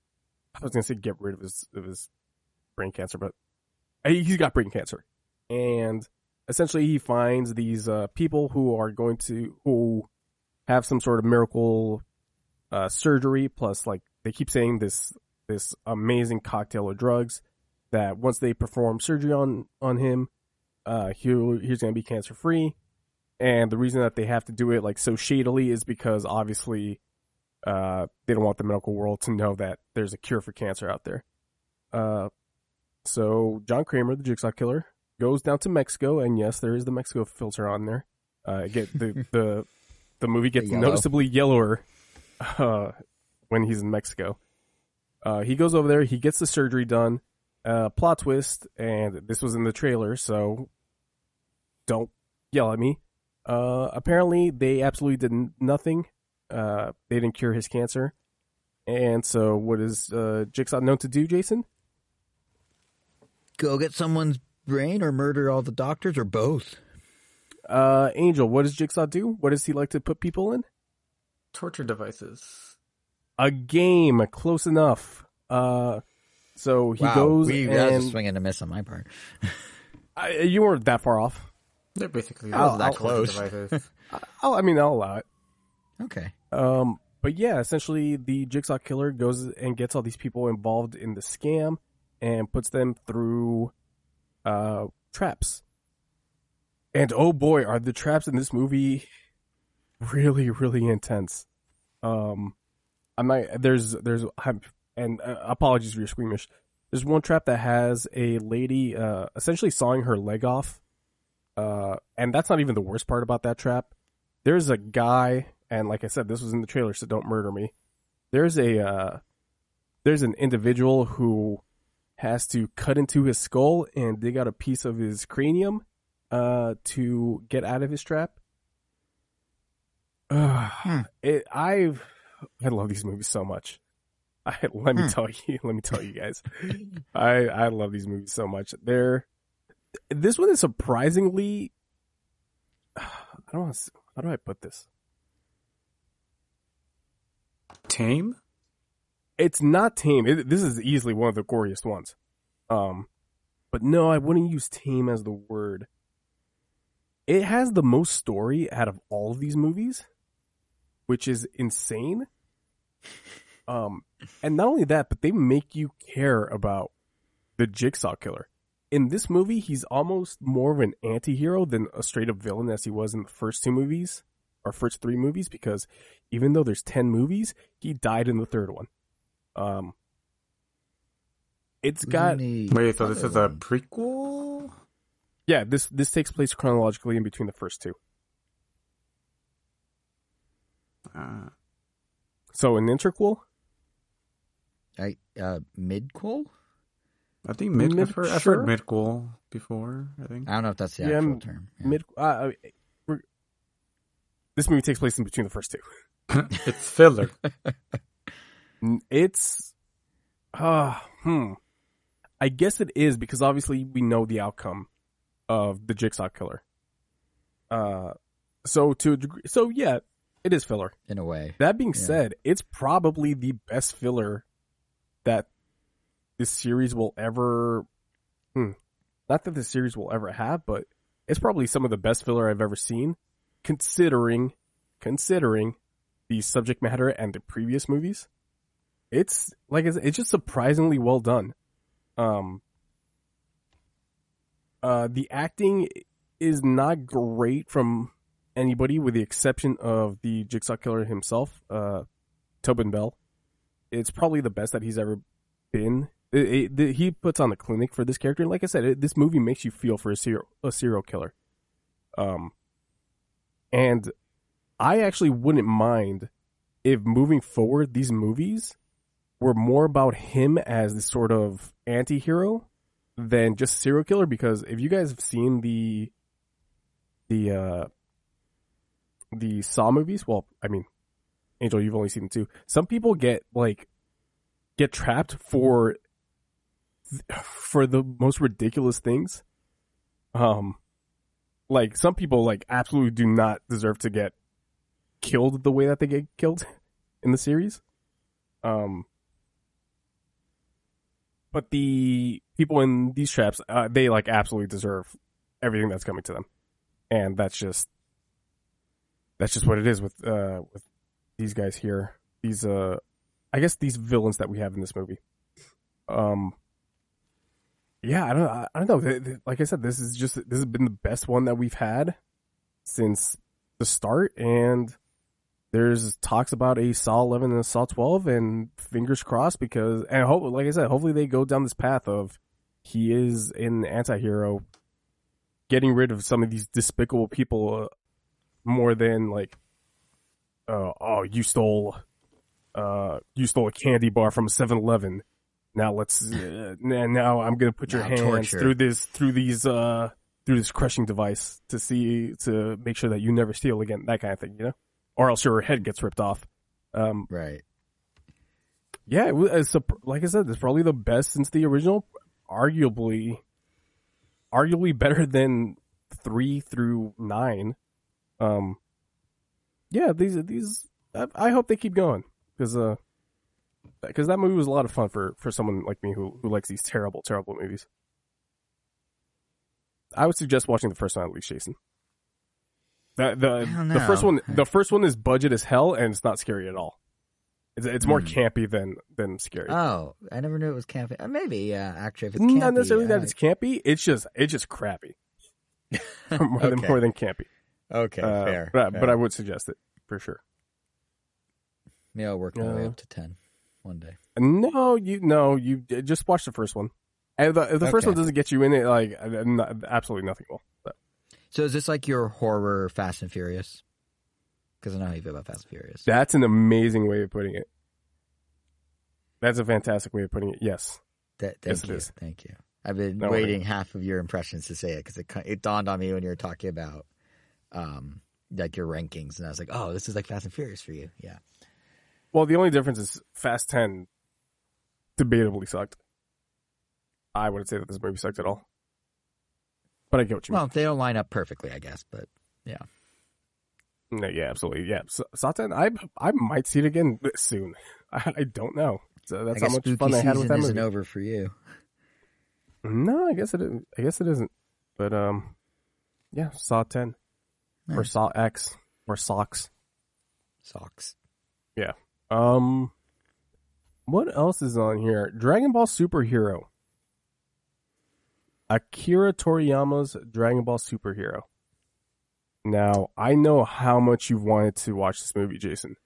I was gonna say get rid of his of his brain cancer, but uh, he's got brain cancer, and essentially he finds these uh, people who are going to who have some sort of miracle uh, surgery. Plus, like they keep saying this this amazing cocktail of drugs that once they perform surgery on on him, uh, he he's going to be cancer free. And the reason that they have to do it like so shadily is because obviously, uh, they don't want the medical world to know that there's a cure for cancer out there. Uh, so John Kramer, the Jigsaw Killer, goes down to Mexico, and yes, there is the Mexico filter on there. Uh, get the the *laughs* the movie gets yellow. noticeably yellower uh, when he's in Mexico. Uh, he goes over there, he gets the surgery done. Uh, plot twist, and this was in the trailer, so don't yell at me. Uh, apparently, they absolutely did n- nothing. Uh, they didn't cure his cancer. And so, what is uh, Jigsaw known to do, Jason? Go get someone's brain or murder all the doctors or both. Uh, Angel, what does Jigsaw do? What does he like to put people in? Torture devices. A game, close enough. Uh, so he wow, goes we, that was a and swing and a miss on my part. *laughs* I, you weren't that far off. They're basically I wasn't all that close. devices. *laughs* I'll, I mean, I'll allow it. Okay. Um, but yeah, essentially the Jigsaw Killer goes and gets all these people involved in the scam and puts them through uh traps. And oh boy, are the traps in this movie really, really intense. Um, I'm not. There's, there's, I'm, and uh, apologies if you're squeamish. There's one trap that has a lady uh, essentially sawing her leg off, uh, and that's not even the worst part about that trap. There's a guy, and like I said, this was in the trailer, so don't murder me. There's a uh, there's an individual who has to cut into his skull and dig out a piece of his cranium uh, to get out of his trap. Uh, Hmm. it, I've I love these movies so much. *laughs* I, let me Hmm. tell you, *laughs* let me tell you guys, *laughs* I I love these movies so much. They're this one is surprisingly. *sighs* I don't want to. How do I put this? Tame? It's not tame. It, this is easily one of the goriest ones. Um, but no, I wouldn't use tame as the word. It has the most story out of all of these movies, which is insane. *laughs* Um, and not only that, but they make you care about the Jigsaw killer. In this movie, he's almost more of an anti-hero than a straight up villain as he was in the first two movies, or first three movies, because even though there's 10 movies, he died in the third one. Um, it's got, Wait, so this is a prequel? yeah, this, this takes place chronologically in between the first two. Uh, So an interquel? I, uh, midquel? I think mid. I've heard, I've heard midquel before. I think. I don't know if that's the Yeah, actual m- term. Yeah. Mid, uh, uh, we're- this movie takes place in between the first two. *laughs* it's filler. *laughs* It's, uh, hmm. I guess it is because obviously we know the outcome of the Jigsaw killer. Uh, so to a degree, so yeah, it is filler. in a way. That being Yeah. said, it's probably the best filler that this series will ever. Hmm, not that this series will ever have, but it's probably some of the best filler I've ever seen, considering considering the subject matter and the previous movies. It's like I said, it's just surprisingly well done. Um, uh, the acting is not great from anybody with the exception of the Jigsaw Killer himself, uh, Tobin Bell. It's probably the best that he's ever been. It, it- he puts on the clinic for this character, like I said, this movie makes you feel for a serial a serial killer. Um, and I actually wouldn't mind if moving forward these movies were more about him as this sort of anti-hero than just serial killer because if you guys have seen the the uh the Saw movies, well, I mean, Angel, you've only seen two. Some people get like get trapped for *sighs* for the most ridiculous things. Um, like some people like absolutely do not deserve to get killed the way that they get killed *laughs* in the series. Um, but the people in these traps, uh, they like absolutely deserve everything that's coming to them, and that's just that's just what it is with uh with these guys here. These uh, I guess these villains that we have in this movie. Um, yeah, I don't, I don't know. Like I said, this is just this has been the best one that we've had since the start, and there's talks about a Saw 11 and a Saw 12, and fingers crossed because, and hope, like I said, hopefully they go down this path of he is an anti-hero, getting rid of some of these despicable people uh, more than like, uh, oh, you stole, uh, you stole a candy bar from 7-Eleven. Now let's, uh, now I'm gonna put your Now hands torture. through this, through these, uh, through this crushing device to see, to make sure that you never steal again, that kind of thing, you know? Or else your head gets ripped off. Um, Right. yeah, it was, like I said, it's probably the best since the original. Arguably, arguably better *laughs* than three through nine. Um, yeah, these these I, I hope they keep going because uh, because that movie was a lot of fun for for someone like me who who likes these terrible terrible movies. I would suggest watching the first one at least, Jason. The the the first one the first one is budget as hell and it's not scary at all. It's it's more Hmm. campy than than scary. Oh, I never knew it was campy. Uh, maybe, yeah. Actually, if it's campy, not necessarily that it's campy. It's just it's just crappy. *laughs* *laughs* more than more than campy. okay. Uh, fair, but fair. but I would suggest it for sure. Maybe I'll work my way Uh, up to ten. one day. No, you no, you just watch the first one. And the, if the first one doesn't get you in it, like absolutely nothing will. So, So is this like your horror Fast and Furious? Because I know how you feel about Fast and Furious. that's an amazing way of putting it. That's a fantastic way of putting it. Yes. Th- thank it you. is. Thank you. I've been No waiting half of your impressions to say it because it, it dawned on me when you were talking about um, like your rankings, and I was like, oh, this is like Fast and Furious for you. Yeah. Well, the only difference is Fast Ten debatably sucked. I wouldn't say that this movie sucked at all. But I get what you Well, they don't line up perfectly, I guess, but yeah. No, yeah, absolutely. Yeah. S- Satan, I I might see it again soon. *laughs* I, I don't know. So that's I how much fun I had with season that isn't over for you. No, I guess it isn't. I guess it isn't. But um, yeah, Saw Ten or Saw X or Socks. Socks. Yeah. Um, what else is on here? Dragon Ball Superhero. Akira Toriyama's Dragon Ball Superhero. Now, I know how much you've wanted to watch this movie, Jason.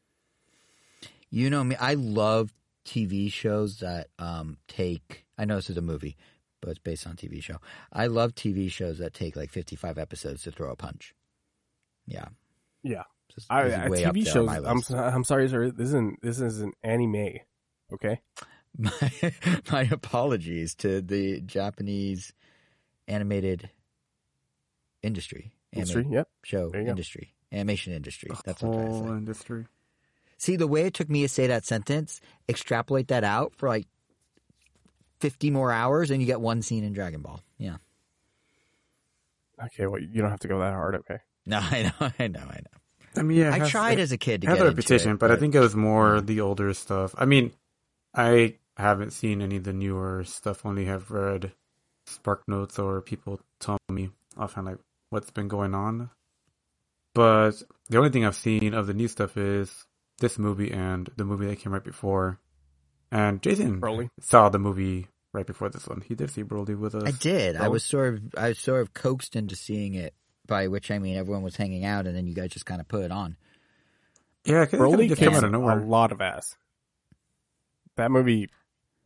You know me. I love TV shows that um, take. I know this is a movie, but it's based on a TV show. I love TV shows that take like fifty-five episodes to throw a punch. Yeah. Yeah. This- I, this I- TV shows. I'm I'm sorry, sir. This isn't this is an anime. Okay. *laughs* My, my apologies to the Japanese animated industry, Industry. Yep. show industry, animation industry. That's what I'm trying to say. industry. See, the way it took me to say that sentence, extrapolate that out for like 50 more hours, and you get one scene in Dragon Ball. Yeah. Okay. Well, you don't have to go that hard. Okay. No, *laughs* I know, I know, I know. I mean, yeah, I has- tried it as a kid to get a into repetition, it, but I think it was more the older stuff. I mean, I haven't seen any of the newer stuff. Only have read Spark Notes or people tell me offhand like what's been going on. But the only thing I've seen of the new stuff is this movie and the movie that came right before. And Jason Broly. saw the movie right before this one. He did see Broly with us. I did. I was sort of, I was sort of coaxed into seeing it. By which I mean everyone was hanging out, and then you guys just kind of put it on. Yeah, because it Broly just kicks came out of nowhere. a lot of ass. That movie.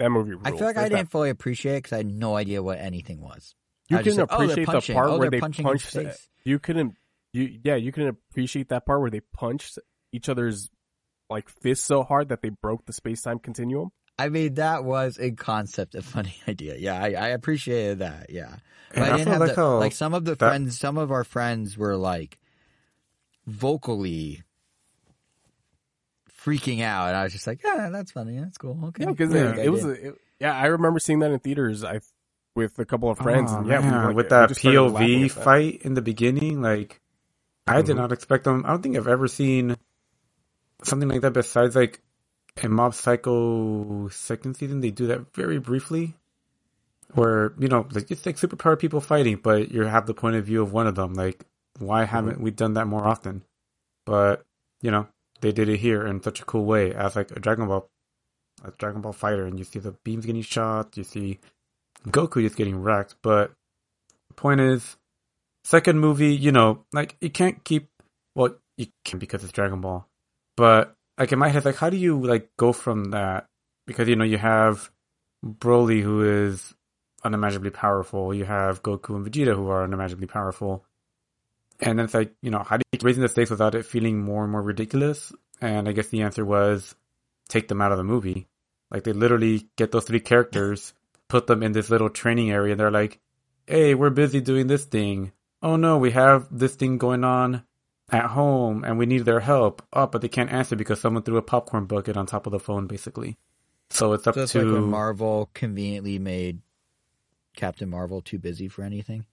That movie. Rules. I feel like I There's that didn't fully appreciate it because I had no idea what anything was. You I just couldn't said, "Oh, appreciate the part Oh, where they're they punching in punched. space." You couldn't. You yeah. You couldn't appreciate that part where they punched each other's like fists so hard that they broke the space time continuum. I mean, that was a concept, a funny *laughs* idea. Yeah, I, I appreciate that. Yeah, but I I didn't have like the, how like some of the that- friends. Some of our friends were like vocally freaking out, and I was just like, "Yeah, that's funny. That's cool. Okay." Yeah, because Yeah. it, it was. A, it, yeah, I remember seeing that in theaters. I with a couple of friends. Oh, and yeah, we, like, with that just started laughing POV at that. fight in the beginning, like I did Mhm. not expect them. I don't think I've ever seen something like that besides like in Mob Psycho second season. They do that very briefly, where you know, like it's like superpower people fighting, but you have the point of view of one of them. Like, why haven't we done that more often? But you know, they did it here in such a cool way as like a Dragon Ball, a Dragon Ball fighter, and you see the beams getting shot, you see Goku just getting wrecked. But point is, second movie, you know, like you can't keep. Well, you can because it's Dragon Ball, but like in my head, like how do you like go from that? Because you know you have Broly who is unimaginably powerful. You have Goku and Vegeta who are unimaginably powerful. And then it's like, you know, how do you keep raising the stakes without it feeling more and more ridiculous? And I guess the answer was take them out of the movie. Like they literally get those three characters, put them in this little training area, and they're like, "Hey, we're busy doing this thing. Oh no, we have this thing going on at home, and we need their help. Oh, but they can't answer because someone threw a popcorn bucket on top of the phone, basically. So it's up So it's to like when Marvel conveniently made Captain Marvel too busy for anything.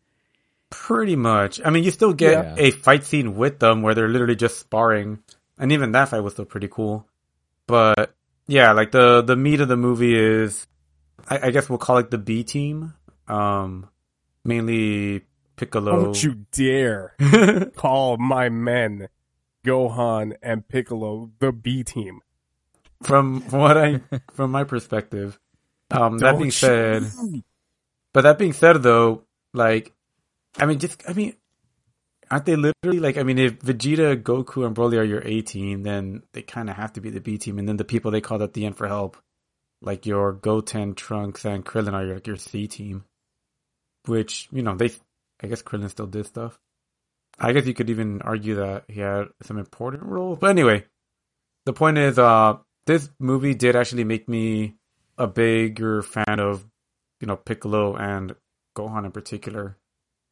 Pretty much. I mean, you still get Yeah. a fight scene with them where they're literally just sparring, and even that fight was still pretty cool. But yeah, like the the meat of the movie is, I, I guess we'll call it the B team. Um, mainly Piccolo. Don't you dare *laughs* call my men Gohan and Piccolo the B team. from what I from my perspective. Um, that Don't being you- said, but that being said, though, like, I mean, just I mean, aren't they literally like? I mean, if Vegeta, Goku, and Broly are your A team, then they kind of have to be the B team, and then the people they called at the end for help like your Goten, Trunks, and Krillin are like your C team. Which you know they, I guess Krillin still did stuff. I guess you could even argue that he had some important role. But anyway, the point is, uh, this movie did actually make me a bigger fan of, you know, Piccolo and Gohan in particular.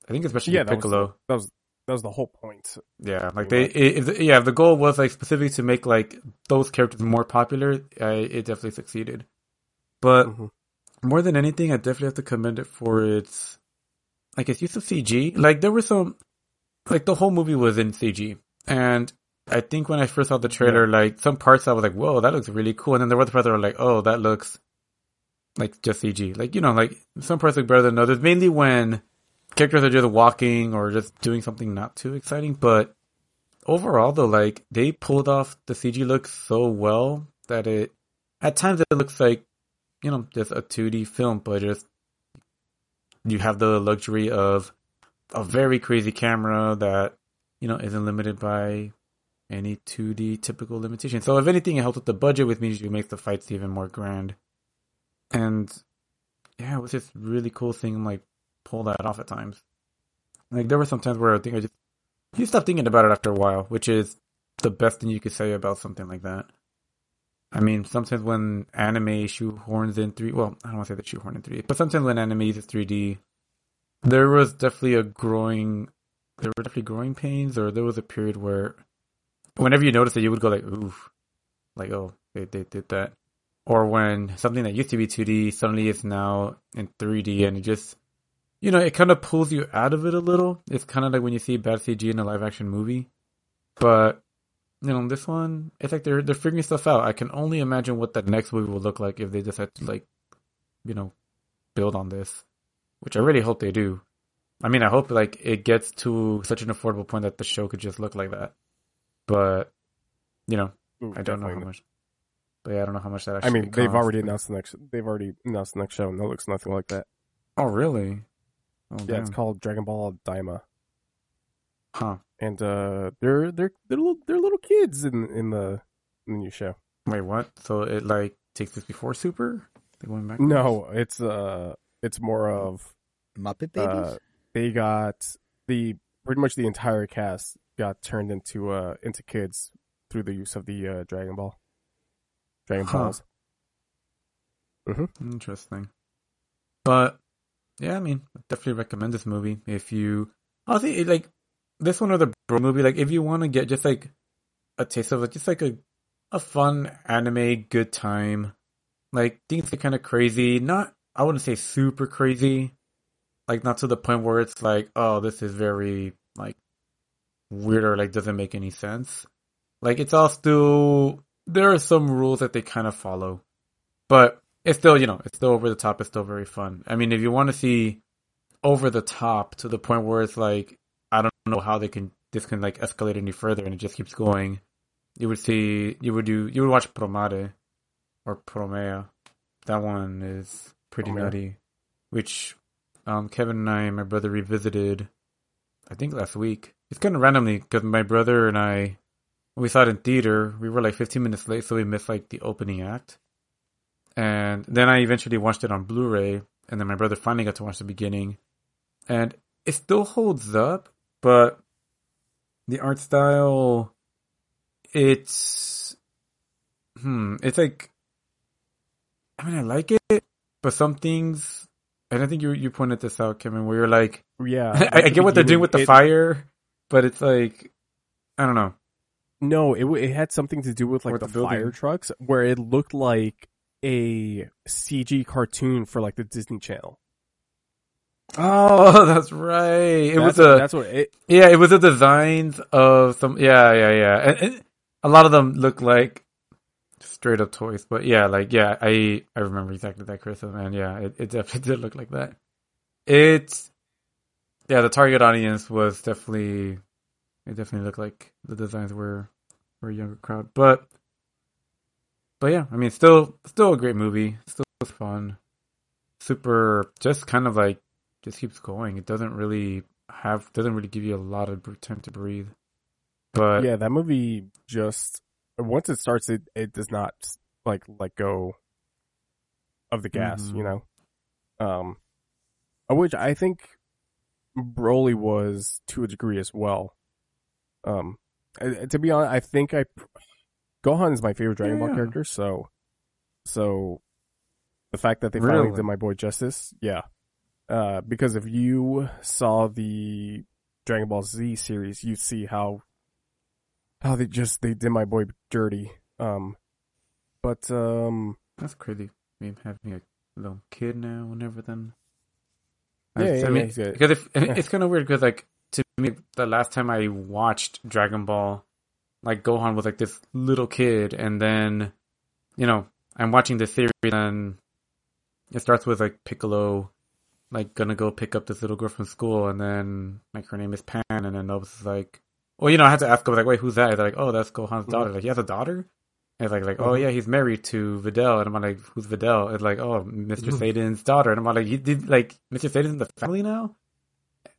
I think especially Yeah, that was, Piccolo. the, that was that was the whole point. Yeah, like they, it- yeah, the goal was like specifically to make like those characters more popular. Uh, it definitely succeeded, but Mhm. more than anything, I definitely have to commend it for its like its use of CG. Like there were some, like the whole movie was in CG, and I think when I first saw the trailer, like some parts I was like, "Whoa, that looks really cool," and then there were other parts that were like, "Oh, that looks like just CG." Like you know, like some parts look better than others. Mainly when characters are just walking or just doing something not too exciting, but overall though, like they pulled off the CG look so well that it at times it looks like you know just a 2D film, but just you have the luxury of a very crazy camera that you know isn't limited by any 2D typical limitation. So if anything, it helps with the budget, which means you make the fights even more grand. And yeah, it was just really cool seeing like pull that off at times. Like there were some times where I think I just you stop thinking about it after a while, which is the best thing you could say about something like that. I mean, sometimes when anime shoehorns in three, well, I don't want to say that shoehorn in three, but sometimes when anime uses 3D, there was definitely a growing, there were definitely growing pains, or there was a period where, whenever you notice it, you would go like, oof, like, oh, they, they did that. Or when something that used to be 2D suddenly is now in 3D and it just, you know, it kind of pulls you out of it a little. It's kind of like when you see bad CG in a live action movie. But, you know, this one, it's like they're, they're figuring stuff out. I can only imagine what that next movie will look like if they just had to, like, you know, build on this, which I really hope they do. I mean, I hope, like, it gets to such an affordable point that the show could just look like that. But, you know, Ooh, I don't know how much. But yeah, I don't know how much that I mean, they've already announced the next. They've already announced the next show, and that looks nothing like that. Oh, really? Oh, Yeah, it's called Dragon Ball Daima, Huh. and uh, they're they're they're little, they're little kids in in the in the new show. Wait, what? So it like takes this before Super? They going back? No, it's uh, it's more of Muppet Babies. uh, they got the pretty much the entire cast got turned into uh into kids through the use of the uh, Dragon Ball. Dragon Huh. Balls. Interesting. But yeah, I mean, definitely recommend this movie if you honestly like this one or the bro movie. Like if you want to get just like a taste of it, just like a a fun anime good time. Like things get kind of crazy. Not I wouldn't say super crazy. Like not to the point where it's like, oh, this is very like weird or like doesn't make any sense. Like it's all still there are some rules that they kind of follow, but it's still you know it's still over the top. It's still very fun. I mean, if you want to see over the top to the point where it's like I don't know how they can this can like escalate any further and it just keeps going. You would see you would do you would watch Promare or Promea. That one is pretty Promare. nutty. Which um, Kevin and I and my brother revisited. I think last week. It's kind of randomly because my brother and I, we saw it in theater, we were like 15 minutes late, so we missed like the opening act. And then I eventually watched it on Blu-ray, and then my brother finally got to watch the beginning, and it still holds up, but the art style, it's, hmm, it's like, I mean, I like it, but some things, and I think you you pointed this out, Kevin, where you're like, Yeah, *laughs* I, I get what they're doing with the it- fire, but it's like, I don't know. No, it it had something to do with like the, the fire trucks, where it looked like a CG cartoon for like the Disney Channel. Oh, *laughs* that's right. It that's was what, a that's what it. yeah. It was the designs of some yeah yeah yeah. And, and a lot of them look like straight up toys, but yeah, like yeah. I I remember exactly that, Chris. And yeah, it, it definitely *laughs* did look like that. It's yeah. The target audience was definitely it definitely looked like the designs were for a younger crowd, but but yeah. I mean, still still a great movie. Still was fun. Super, just kind of like just keeps going. It doesn't really have doesn't really give you a lot of time to breathe. But Yeah, that movie just once it starts, it it does not like let go of the gas, Mhm. you know. Um, which I think Broly was to a degree as well. Um, to be honest, I think I Gohan is my favorite Dragon Ball character, so so the fact that they finally Really? did my boy justice, yeah. Uh, because if you saw the Dragon Ball Z series, you see how how they just they did my boy dirty. Um, but um, That's crazy. Me having a little kid now and everything. Yeah, I, yeah, I mean, yeah, because if, *laughs* it's kind of weird because like to me, the last time I watched Dragon Ball, like Gohan was like this little kid, and then you know I'm watching the series, and it starts with like Piccolo, like gonna go pick up this little girl from school, and then like her name is Pan, and then was like, well, you know, I had to ask him like, wait, who's that? They're like, oh, that's Gohan's daughter. Like he has a daughter. And it's like, like, oh Mhm. yeah, he's married to Videl, and I'm like, who's Videl? It's like, oh, Mr. Mhm. Satan's daughter, and I'm like, you did like Mr. Satan's in the family now,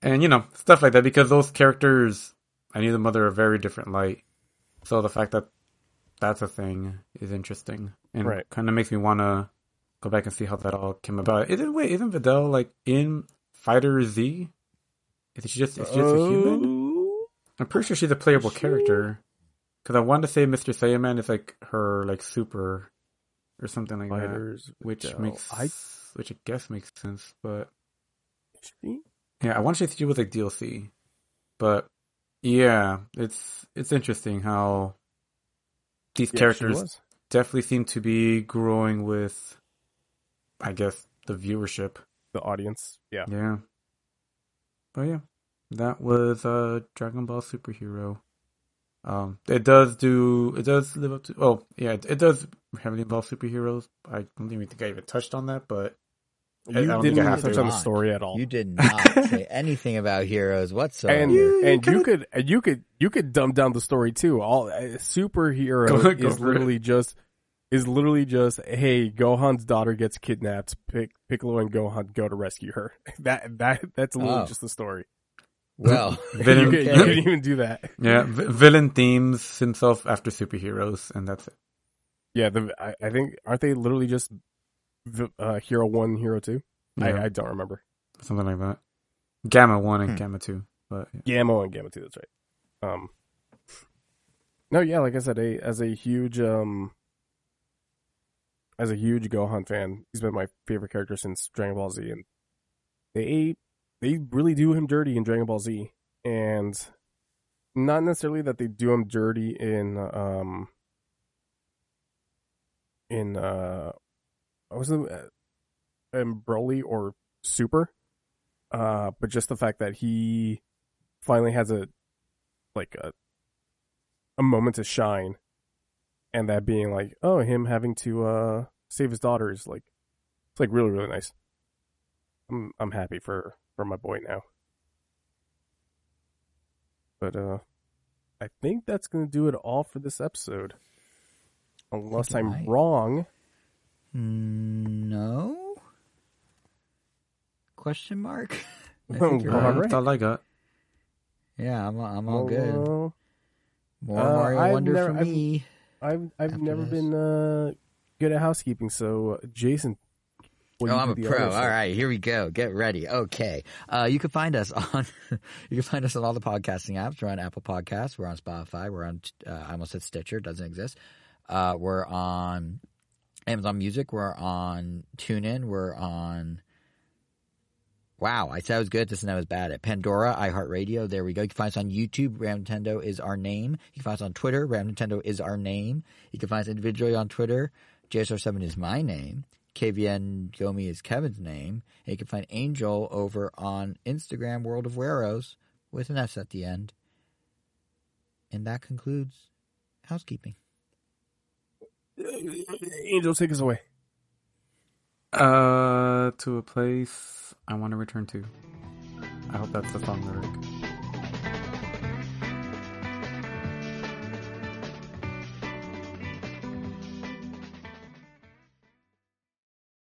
and you know stuff like that because those characters, I knew them mother a very different light, so the fact that that's a thing is interesting and Right. kind of makes me want to go back and see how that all came about. Isn't wait, isn't Videl like in Fighter Z? Is she just is she just a human? Oh, I'm pretty sure she's a playable She- character. Because I wanted to say Mr. Saiyaman is like her like super or something like that, Fighters, which Videl. makes I which I guess makes sense. But yeah, I want to say she was like DLC, but yeah, it's it's interesting how these yeah, characters definitely seem to be growing with, I guess, the viewership. the audience. Yeah, Yeah. But yeah, that was uh Dragon Ball Superhero. Um, it does do it does live up to oh yeah it, it does heavily involve superheroes. I don't even think I even touched on that, but you don't didn't I have touch to. on the story at all. You did *laughs* not say anything about heroes whatsoever. and You- you and you could've- and you could you could dumb down the story too. All uh, superhero Go- go is for it. literally just is literally just hey, Gohan's daughter gets kidnapped. Pic- Piccolo and Gohan go to rescue her. *laughs* That that that's literally Oh. just the story. well, *laughs* Villain- you, could, you could even do that. Yeah, v- villain themes himself after superheroes, and that's it. Yeah, the I, I think aren't they literally just v- uh, hero one, hero two? Yeah, I, I don't remember. something like that. Gamma one and Hmm. Gamma two, but yeah. Gamma and Gamma two. That's right. Um, no, yeah, like I said, a, as a huge um, as a huge Gohan fan, he's been my favorite character since Dragon Ball Z, and they they really do him dirty in Dragon Ball Z, and not necessarily that they do him dirty in um in uh what was it uh, in Broly or Super, uh, but just the fact that he finally has a like a a moment to shine, and that being like, oh, him having to uh save his daughter is like it's like really really nice. I'm I'm happy for for my boy now. But uh, I think that's gonna do it all for this episode, unless I'm might. wrong. No? Question mark? *laughs* I think you're All right. right. that's all I got. Yeah, I'm I'm all good. More Uh, Mario I've Wonder never- for I've- me. I've I've After never this. been uh good at housekeeping, so uh, Jason. will oh, you I'm do a the pro. All right, here we go. Get ready. Okay. Uh, you can find us *laughs* on you can find us on all the podcasting apps. We're on Apple Podcasts. We're on Spotify. We're on uh, I almost said Stitcher. Doesn't exist. Uh, we're on Amazon Music. We're on TuneIn. We're on. Wow, I said I was good at this and I was bad at Pandora, iHeartRadio. There we go. You can find us on YouTube. Random Nintendo is our name. You can find us on Twitter. Random Nintendo is our name. You can find us individually on Twitter. JSR7 is my name. KVN Gomi is Kevin's name. And you can find Angel over on Instagram, World of Weros, with an S at the end. And that concludes housekeeping. Angel, take us away. Uh, to a place I want to return to. I hope that's the song lyric.